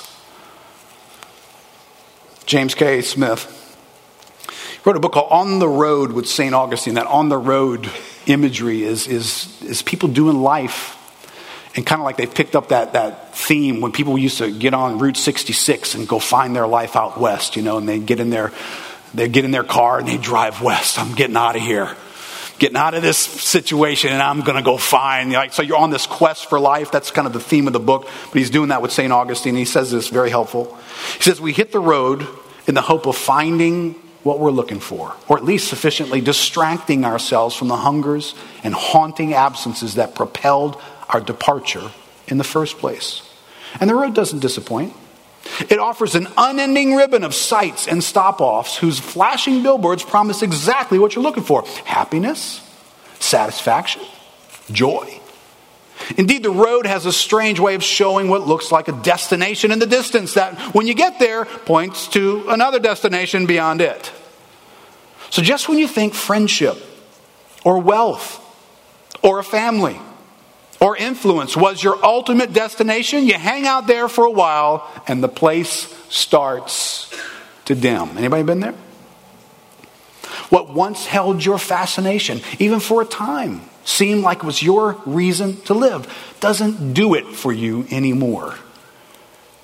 James K. Smith wrote a book called On the Road with St. Augustine. That on the road imagery is, is, is people doing life. And kind of like they picked up that, that theme when people used to get on Route 66 and go find their life out west, you know, and they get in their, they get in their car and they drive west. I'm getting out of here getting out of this situation and I'm going to go find. Like, so you're on this quest for life. That's kind of the theme of the book. But he's doing that with St. Augustine. He says this very helpful. He says, We hit the road in the hope of finding what we're looking for, or at least sufficiently distracting ourselves from the hungers and haunting absences that propelled our departure in the first place. And the road doesn't disappoint. It offers an unending ribbon of sights and stop offs whose flashing billboards promise exactly what you're looking for happiness, satisfaction, joy. Indeed, the road has a strange way of showing what looks like a destination in the distance that, when you get there, points to another destination beyond it. So, just when you think friendship or wealth or a family or influence was your ultimate destination, you hang out there for a while and the place starts to dim. Anybody been there? What once held your fascination, even for a time, seemed like it was your reason to live, doesn't do it for you anymore.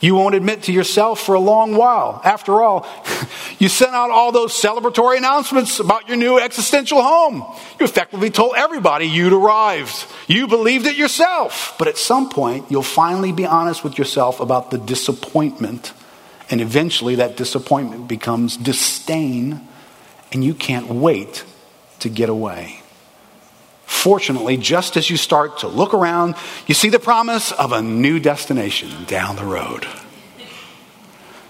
You won't admit to yourself for a long while. After all, you sent out all those celebratory announcements about your new existential home. You effectively told everybody you'd arrived. You believed it yourself. But at some point, you'll finally be honest with yourself about the disappointment. And eventually, that disappointment becomes disdain, and you can't wait to get away. Fortunately, just as you start to look around, you see the promise of a new destination down the road.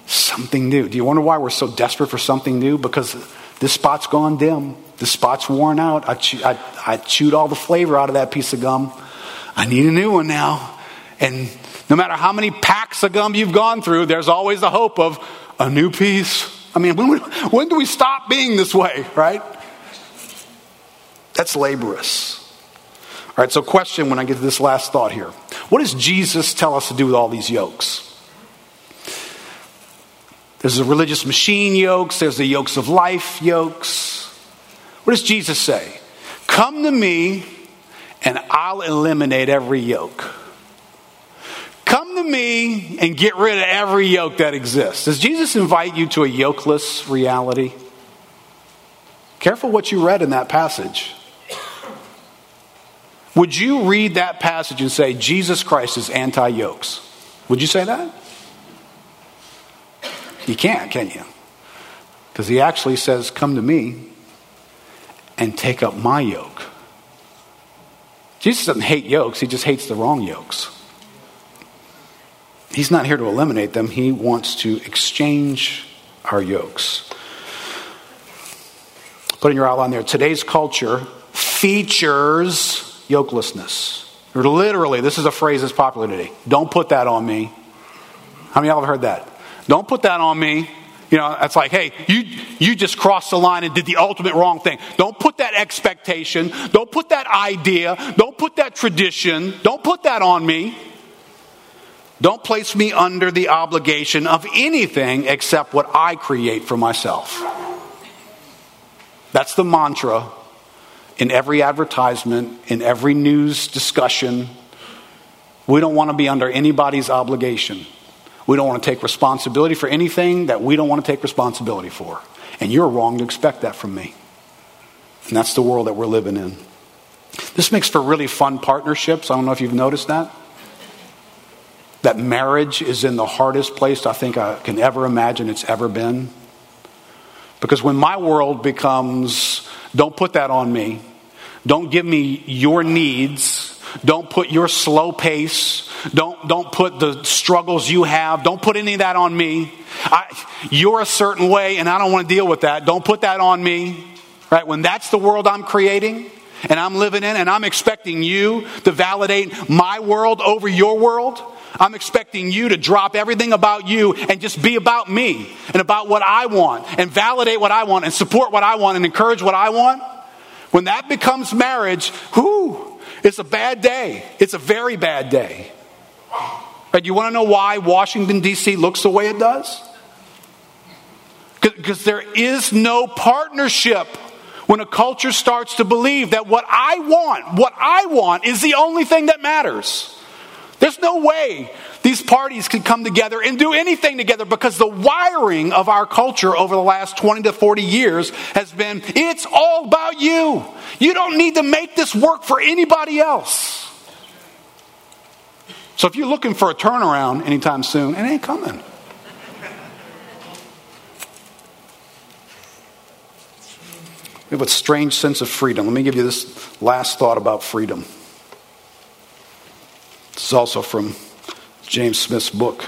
Something new. Do you wonder why we're so desperate for something new? Because this spot's gone dim. This spot's worn out. I, chew, I, I chewed all the flavor out of that piece of gum. I need a new one now. And no matter how many packs of gum you've gone through, there's always the hope of a new piece. I mean, when, when do we stop being this way, right? That's laborious. All right, so question when I get to this last thought here. What does Jesus tell us to do with all these yokes? There's the religious machine yokes, there's the yokes of life yokes. What does Jesus say? Come to me and I'll eliminate every yoke. Come to me and get rid of every yoke that exists. Does Jesus invite you to a yokeless reality? Careful what you read in that passage. Would you read that passage and say, Jesus Christ is anti yokes? Would you say that? You can't, can you? Because he actually says, Come to me and take up my yoke. Jesus doesn't hate yokes, he just hates the wrong yokes. He's not here to eliminate them, he wants to exchange our yokes. Put in your outline there today's culture features yokelessness. Or literally, this is a phrase that's popular today. Don't put that on me. How many of y'all have heard that? Don't put that on me. You know, it's like, hey, you, you just crossed the line and did the ultimate wrong thing. Don't put that expectation. Don't put that idea. Don't put that tradition. Don't put that on me. Don't place me under the obligation of anything except what I create for myself. That's the mantra in every advertisement, in every news discussion. We don't want to be under anybody's obligation. We don't want to take responsibility for anything that we don't want to take responsibility for. And you're wrong to expect that from me. And that's the world that we're living in. This makes for really fun partnerships. I don't know if you've noticed that. That marriage is in the hardest place I think I can ever imagine it's ever been. Because when my world becomes, don't put that on me, don't give me your needs. Don't put your slow pace. Don't, don't put the struggles you have. Don't put any of that on me. I, you're a certain way and I don't want to deal with that. Don't put that on me. Right? When that's the world I'm creating and I'm living in and I'm expecting you to validate my world over your world, I'm expecting you to drop everything about you and just be about me and about what I want and validate what I want and support what I want and encourage what I want. When that becomes marriage, whoo, it's a bad day. It's a very bad day. But you want to know why Washington, D.C. looks the way it does? Because there is no partnership when a culture starts to believe that what I want, what I want, is the only thing that matters. There's no way these parties can come together and do anything together because the wiring of our culture over the last 20 to 40 years has been it's all about you. You don't need to make this work for anybody else. So if you're looking for a turnaround anytime soon, it ain't coming. We have a strange sense of freedom. Let me give you this last thought about freedom. This is also from James Smith's book.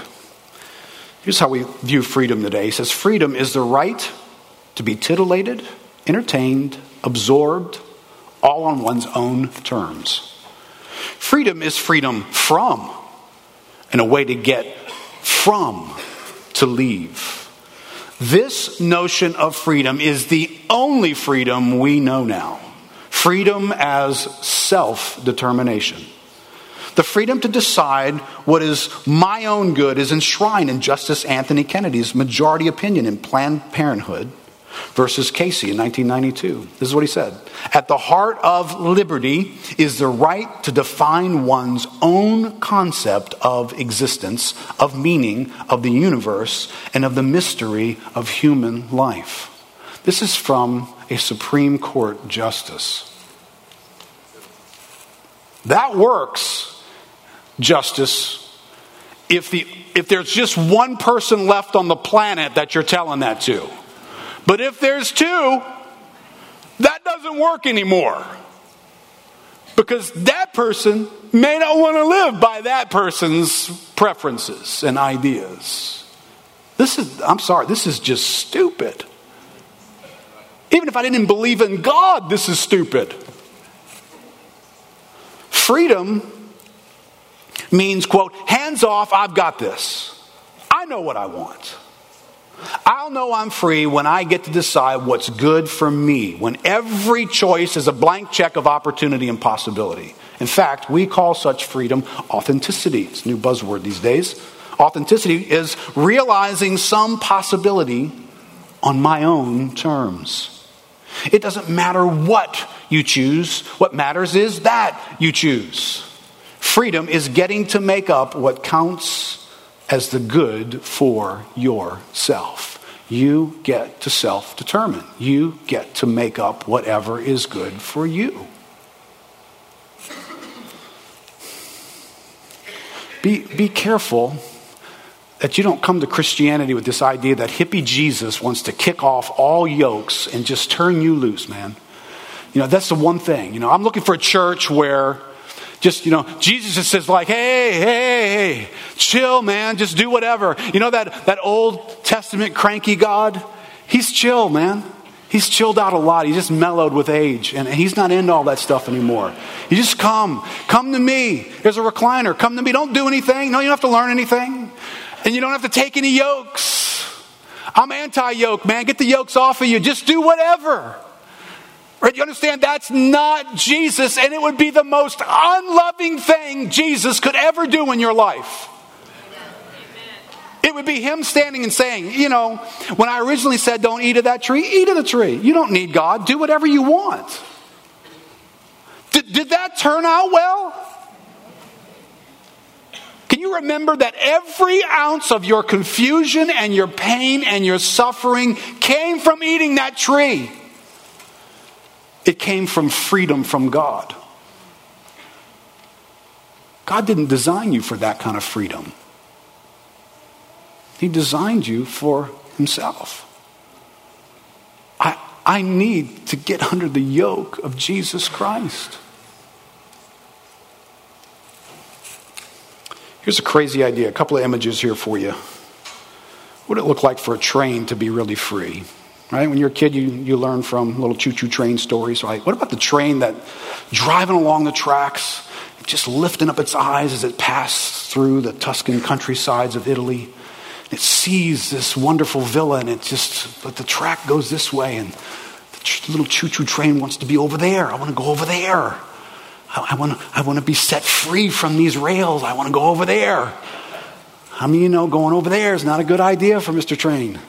Here's how we view freedom today. He says, Freedom is the right to be titillated, entertained, absorbed, all on one's own terms. Freedom is freedom from, and a way to get from to leave. This notion of freedom is the only freedom we know now freedom as self determination. The freedom to decide what is my own good is enshrined in Justice Anthony Kennedy's majority opinion in Planned Parenthood. versus Casey in 1992. This is what he said At the heart of liberty is the right to define one's own concept of existence, of meaning, of the universe, and of the mystery of human life. This is from a Supreme Court justice. That works, justice, if, the, if there's just one person left on the planet that you're telling that to. But if there's two, that doesn't work anymore. Because that person may not want to live by that person's preferences and ideas. This is, I'm sorry, this is just stupid. Even if I didn't believe in God, this is stupid. Freedom means, quote, hands off, I've got this. I know what I want. I'll know I'm free when I get to decide what's good for me, when every choice is a blank check of opportunity and possibility. In fact, we call such freedom authenticity. It's a new buzzword these days. Authenticity is realizing some possibility on my own terms. It doesn't matter what you choose, what matters is that you choose. Freedom is getting to make up what counts as the good for yourself. You get to self determine. You get to make up whatever is good for you. Be, be careful that you don't come to Christianity with this idea that hippie Jesus wants to kick off all yokes and just turn you loose, man. You know, that's the one thing. You know, I'm looking for a church where just, you know, Jesus just says, like, hey, hey, hey, chill, man, just do whatever. You know that, that Old Testament cranky God? He's chill, man. He's chilled out a lot. He's just mellowed with age, and he's not into all that stuff anymore. You just come. Come to me. There's a recliner. Come to me. Don't do anything. No, you don't have to learn anything. And you don't have to take any yokes. I'm anti yoke, man. Get the yokes off of you. Just do whatever. Right? You understand that's not Jesus, and it would be the most unloving thing Jesus could ever do in your life. It would be him standing and saying, you know, when I originally said don't eat of that tree, eat of the tree. You don't need God. Do whatever you want. Did, did that turn out well? Can you remember that every ounce of your confusion and your pain and your suffering came from eating that tree? It came from freedom from God. God didn't design you for that kind of freedom. He designed you for Himself. I, I need to get under the yoke of Jesus Christ. Here's a crazy idea, a couple of images here for you. What would it look like for a train to be really free? Right? When you're a kid, you, you learn from little choo choo train stories, right? What about the train that driving along the tracks, just lifting up its eyes as it passed through the Tuscan countrysides of Italy? It sees this wonderful villa, and it just, but the track goes this way, and the little choo choo train wants to be over there. I want to go over there. I, I, want to, I want to be set free from these rails. I want to go over there. How many of you know going over there is not a good idea for Mr. Train?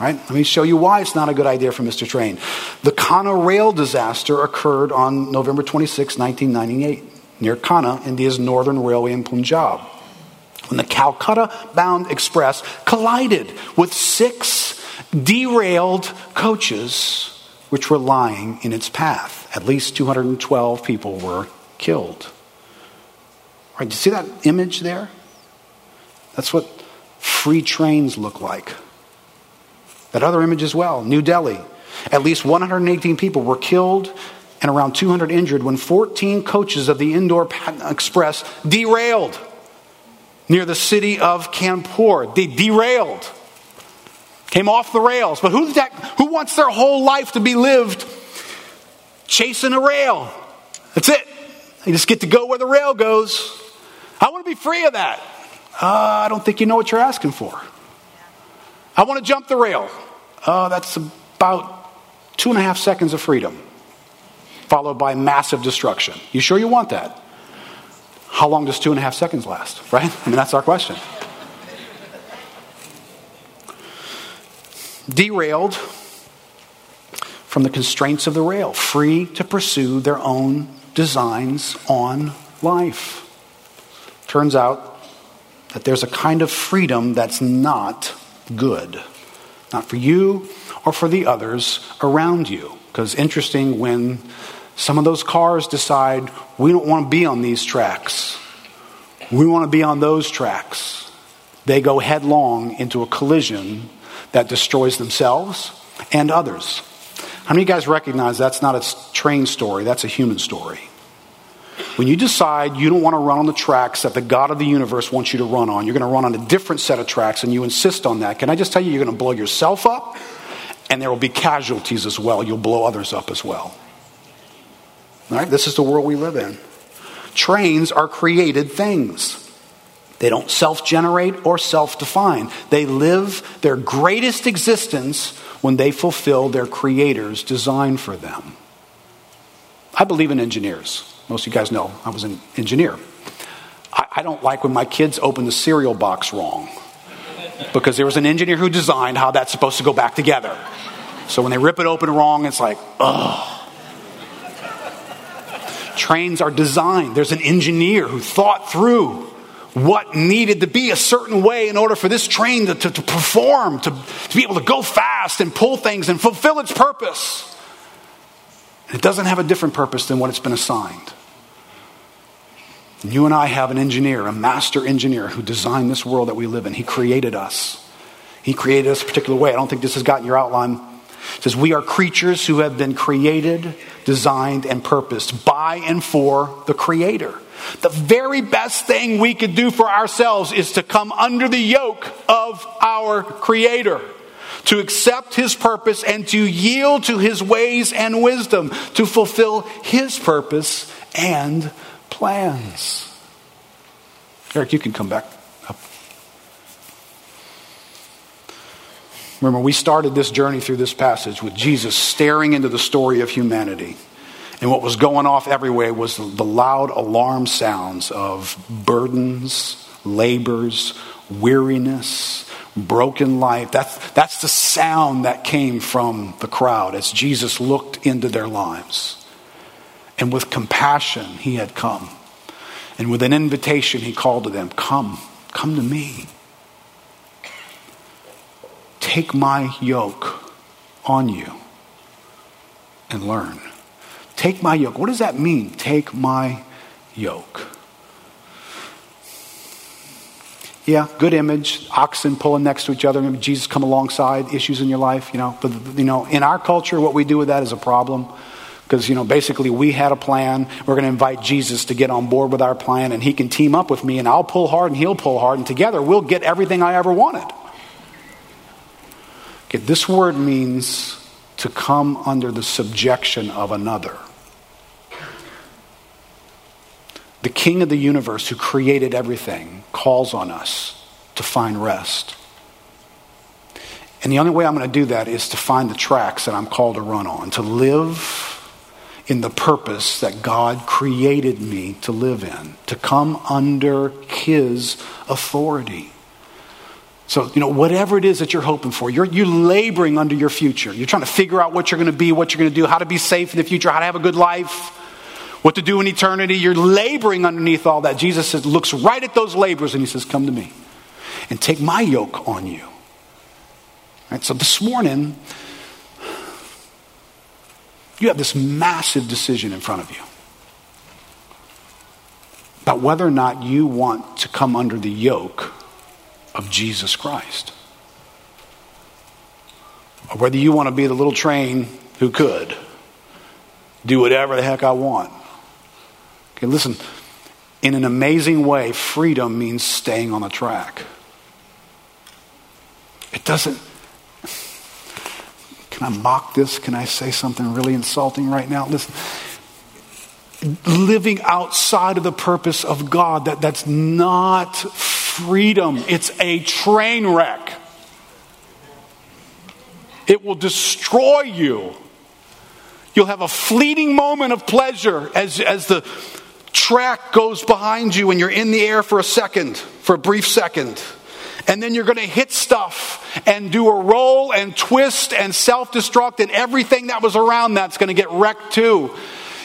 Right? Let me show you why it's not a good idea for Mr. Train. The Khanna rail disaster occurred on November 26, 1998, near Khanna, India's northern railway in Punjab, when the Calcutta bound express collided with six derailed coaches which were lying in its path. At least 212 people were killed. Right, do you see that image there? That's what free trains look like. That other image as well, New Delhi. At least 118 people were killed and around 200 injured when 14 coaches of the Indore Express derailed near the city of Kanpur. They derailed, came off the rails. But who, that, who wants their whole life to be lived chasing a rail? That's it. They just get to go where the rail goes. I want to be free of that. Uh, I don't think you know what you're asking for. I want to jump the rail. Oh, that's about two and a half seconds of freedom, followed by massive destruction. You sure you want that? How long does two and a half seconds last, right? I mean, that's our question. derailed from the constraints of the rail, free to pursue their own designs on life. Turns out that there's a kind of freedom that's not good, not for you or for the others around you. Because interesting, when some of those cars decide we don't want to be on these tracks, we want to be on those tracks, they go headlong into a collision that destroys themselves and others. How many of you guys recognize that's not a train story, that's a human story? When you decide you don't want to run on the tracks that the God of the universe wants you to run on, you're going to run on a different set of tracks and you insist on that, can I just tell you, you're going to blow yourself up and there will be casualties as well. You'll blow others up as well. All right, this is the world we live in. Trains are created things. They don't self generate or self define. They live their greatest existence when they fulfill their Creator's design for them. I believe in engineers. Most of you guys know I was an engineer. I, I don't like when my kids open the cereal box wrong because there was an engineer who designed how that's supposed to go back together. So when they rip it open wrong, it's like, ugh. Trains are designed. There's an engineer who thought through what needed to be a certain way in order for this train to, to, to perform, to, to be able to go fast and pull things and fulfill its purpose. It doesn't have a different purpose than what it's been assigned. And you and I have an engineer, a master engineer, who designed this world that we live in. He created us. He created us a particular way. I don't think this has gotten your outline. It says, We are creatures who have been created, designed, and purposed by and for the Creator. The very best thing we could do for ourselves is to come under the yoke of our Creator to accept his purpose and to yield to his ways and wisdom to fulfill his purpose and plans. Eric, you can come back up. Remember, we started this journey through this passage with Jesus staring into the story of humanity. And what was going off everywhere was the loud alarm sounds of burdens, labors, weariness, broken life. That's, that's the sound that came from the crowd as Jesus looked into their lives. And with compassion, he had come. And with an invitation, he called to them Come, come to me. Take my yoke on you and learn. Take my yoke. What does that mean? Take my yoke. Yeah, good image. Oxen pulling next to each other. Maybe Jesus come alongside issues in your life. You know, but you know, in our culture, what we do with that is a problem because you know basically we had a plan we're going to invite jesus to get on board with our plan and he can team up with me and i'll pull hard and he'll pull hard and together we'll get everything i ever wanted okay, this word means to come under the subjection of another the king of the universe who created everything calls on us to find rest. And the only way I'm going to do that is to find the tracks that I'm called to run on, to live in the purpose that God created me to live in, to come under His authority. So, you know, whatever it is that you're hoping for, you're, you're laboring under your future. You're trying to figure out what you're going to be, what you're going to do, how to be safe in the future, how to have a good life what to do in eternity. You're laboring underneath all that. Jesus says, looks right at those labors and he says, Come to me and take my yoke on you. Right, so this morning, you have this massive decision in front of you about whether or not you want to come under the yoke of Jesus Christ. Or whether you want to be the little train who could do whatever the heck I want. Okay, listen, in an amazing way, freedom means staying on the track. It doesn't. Can I mock this? Can I say something really insulting right now? Listen. Living outside of the purpose of God, that, that's not freedom. It's a train wreck. It will destroy you. You'll have a fleeting moment of pleasure as, as the track goes behind you and you're in the air for a second, for a brief second. And then you're going to hit stuff and do a roll and twist and self destruct, and everything that was around that's going to get wrecked too.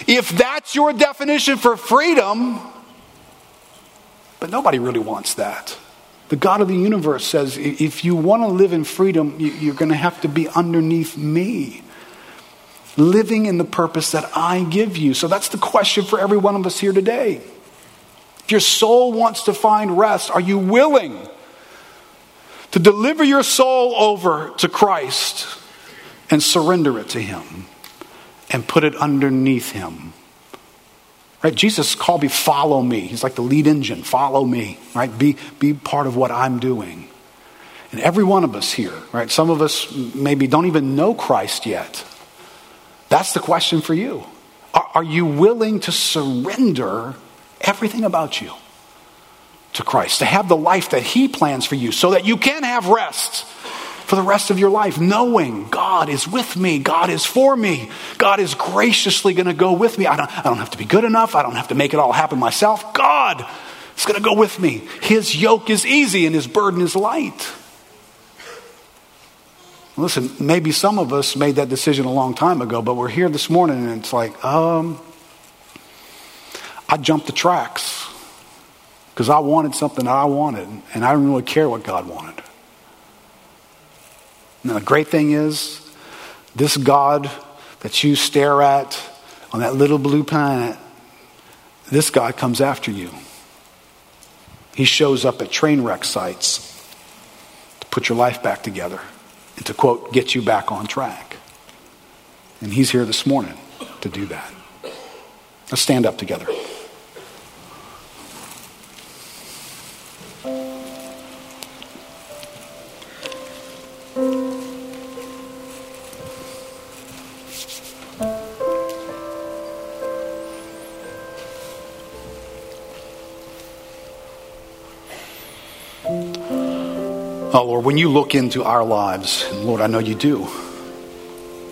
If that's your definition for freedom, but nobody really wants that. The God of the universe says if you want to live in freedom, you're going to have to be underneath me, living in the purpose that I give you. So that's the question for every one of us here today. If your soul wants to find rest, are you willing to deliver your soul over to Christ and surrender it to Him and put it underneath Him? Right? Jesus called me, follow me. He's like the lead engine, follow me, right? Be, be part of what I'm doing. And every one of us here, right? Some of us maybe don't even know Christ yet. That's the question for you. Are, you willing to surrender everything about you to Christ, to have the life that He plans for you so that you can have rest? for the rest of your life, knowing God is with me, God is for me, God is graciously going to go with me. I don't, I don't have to be good enough, I don't have to make it all happen myself. God is going to go with me. His yoke is easy and his burden is light. Listen, maybe some of us made that decision a long time ago, but we're here this morning and it's like, um, I jumped the tracks because I wanted something that I wanted, and I didn't really care what God wanted. Now, the great thing is, this God that you stare at on that little blue planet, this God comes after you. He shows up at train wreck sites to put your life back together and to, quote, get you back on track. And He's here this morning to do that. Let's stand up together. Lord, when you look into our lives, and Lord, I know you do,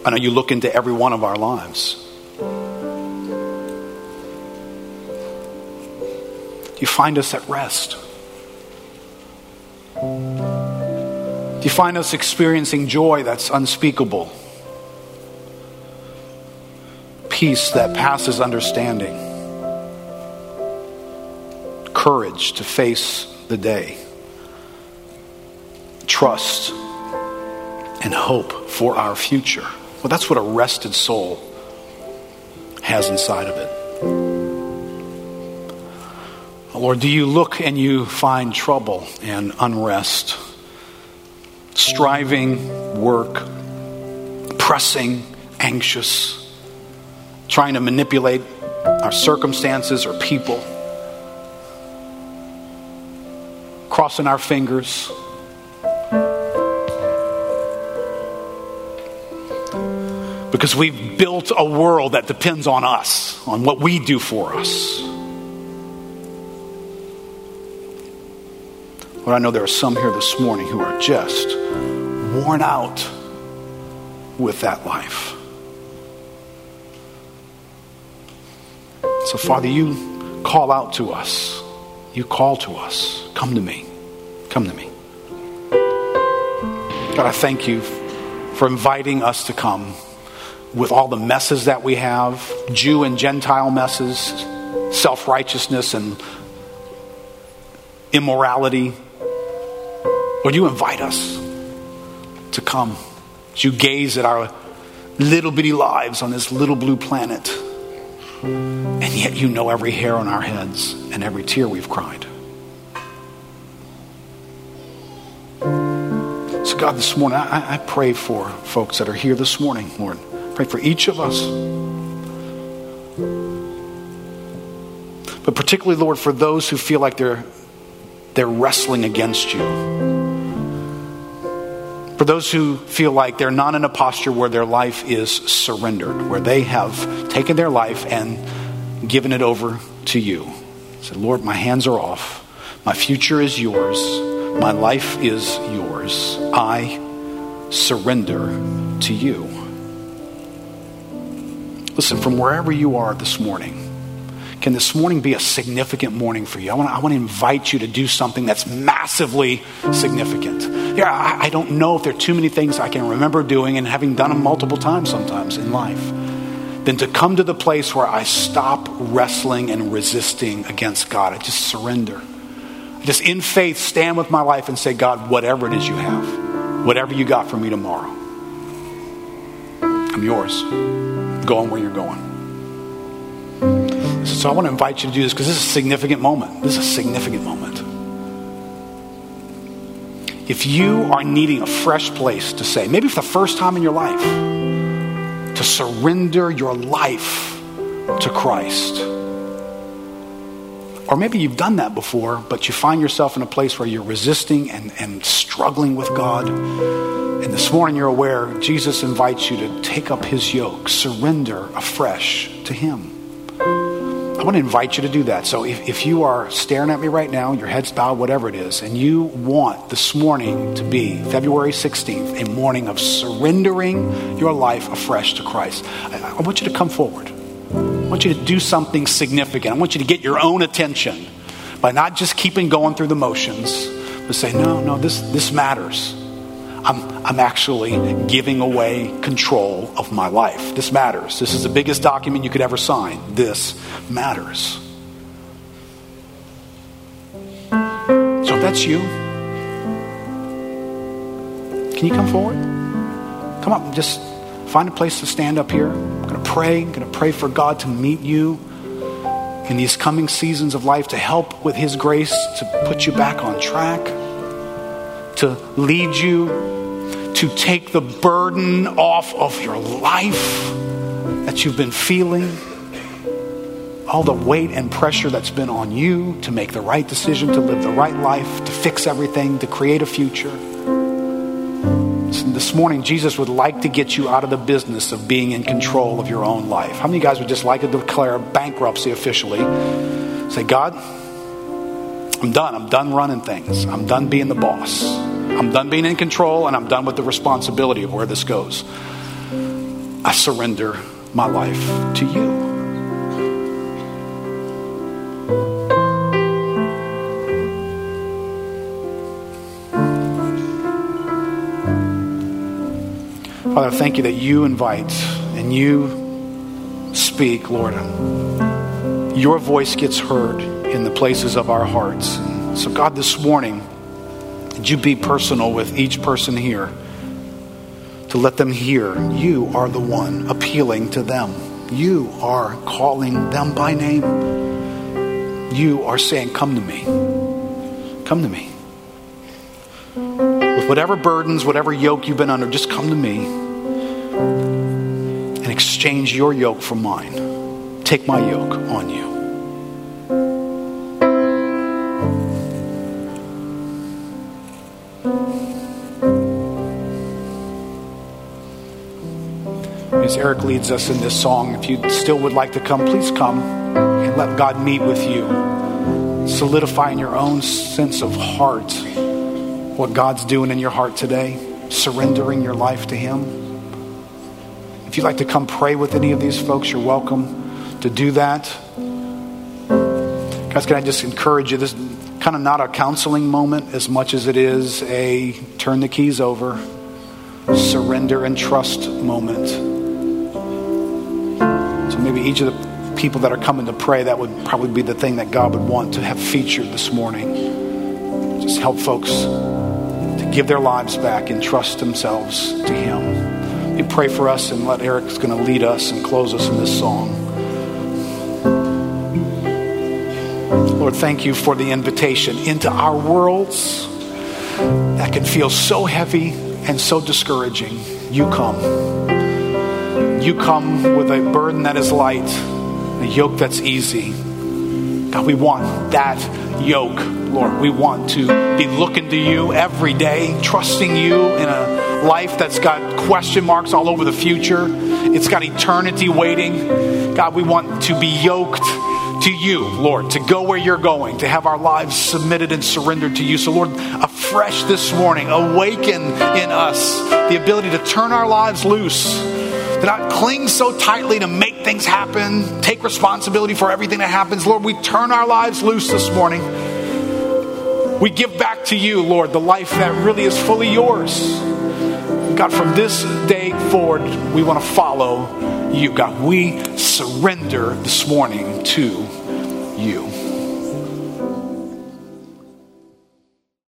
I know you look into every one of our lives. You find us at rest. You find us experiencing joy that's unspeakable, peace that passes understanding, courage to face the day trust and hope for our future. Well, that's what a rested soul has inside of it. Lord, do you look and you find trouble and unrest, striving, work, pressing, anxious, trying to manipulate our circumstances or people, crossing our fingers? Because we've built a world that depends on us, on what we do for us. But I know there are some here this morning who are just worn out with that life. So, Father, you call out to us. You call to us. Come to me. Come to me. God, I thank you for inviting us to come with all the messes that we have Jew and Gentile messes, self righteousness and immorality. Lord, you invite us to come. As you gaze at our little bitty lives on this little blue planet, and yet you know every hair on our heads and every tear we've cried. So, God, this morning, I, I pray for folks that are here this morning, Lord. Pray for each of us. But particularly, Lord, for those who feel like they're, they're wrestling against you. For those who feel like they're not in a posture where their life is surrendered, where they have taken their life and given it over to you. Said, Lord, my hands are off. My future is yours. My life is yours. I surrender to you. Listen, from wherever you are this morning, can this morning be a significant morning for you? I want to, I invite you to do something that's massively significant. Yeah, I, I don't know if there are too many things I can remember doing and having done them multiple times sometimes in life than to come to the place where I stop wrestling and resisting against God. I just surrender. I just in faith stand with my life and say, God, whatever it is you have, whatever you got for me tomorrow, I'm yours. Going where you're going. So I want to invite you to do this because this is a significant moment. This is a significant moment. If you are needing a fresh place to say, maybe for the first time in your life, to surrender your life to Christ. Or maybe you've done that before, but you find yourself in a place where you're resisting and, and struggling with God. And this morning you're aware Jesus invites you to take up his yoke, surrender afresh to him. I want to invite you to do that. So if, if you are staring at me right now, your head's bowed, whatever it is, and you want this morning to be February 16th, a morning of surrendering your life afresh to Christ, I, I want you to come forward. I want you to do something significant. I want you to get your own attention by not just keeping going through the motions, but say, no, no, this, this matters. I'm, I'm actually giving away control of my life. This matters. This is the biggest document you could ever sign. This matters. So if that's you, can you come forward? Come up, and just find a place to stand up here. Pray. I'm going to pray for God to meet you in these coming seasons of life, to help with His grace to put you back on track, to lead you to take the burden off of your life that you've been feeling, all the weight and pressure that's been on you to make the right decision, to live the right life, to fix everything, to create a future. This morning, Jesus would like to get you out of the business of being in control of your own life. How many of you guys would just like to declare bankruptcy officially? Say, God, I'm done. I'm done running things. I'm done being the boss. I'm done being in control and I'm done with the responsibility of where this goes. I surrender my life to you. Father, thank you that you invite and you speak, Lord. Your voice gets heard in the places of our hearts. so, God, this morning, would you be personal with each person here to let them hear you are the one appealing to them? You are calling them by name. You are saying, Come to me. Come to me. With whatever burdens, whatever yoke you've been under, just come to me exchange your yoke for mine. Take my yoke on you. as Eric leads us in this song, if you still would like to come, please come and let God meet with you. Solidify in your own sense of heart what God's doing in your heart today, surrendering your life to Him. If you'd like to come pray with any of these folks, you're welcome to do that. Guys, can I just encourage you? This is kind of not a counseling moment as much as it is a turn the keys over, surrender and trust moment So maybe each of the people that are coming to pray, that would probably be the thing that God would want to have featured this morning. Just help folks to give their lives back and trust themselves to Him. We pray for us and let Eric's going to lead us and close us in this song. Lord, thank you for the invitation into our worlds that can feel so heavy and so discouraging. You come you come with a burden that is light, a yoke that's easy. God, we want that yoke, Lord. We want to be looking to you every day, trusting you in a life that's got question marks all over the future. It's got eternity waiting. God, we want to be yoked to you, Lord, to go where you're going, to have our lives submitted and surrendered to you. So, Lord, afresh this morning, awaken in us the ability to turn our lives loose, to not cling so tightly to make things happen, take responsibility for everything that happens. Lord, we turn our lives loose this morning. We give back to you, Lord, the life that really is fully yours. God, from this day forward, we want to follow you, God. We surrender this morning to you.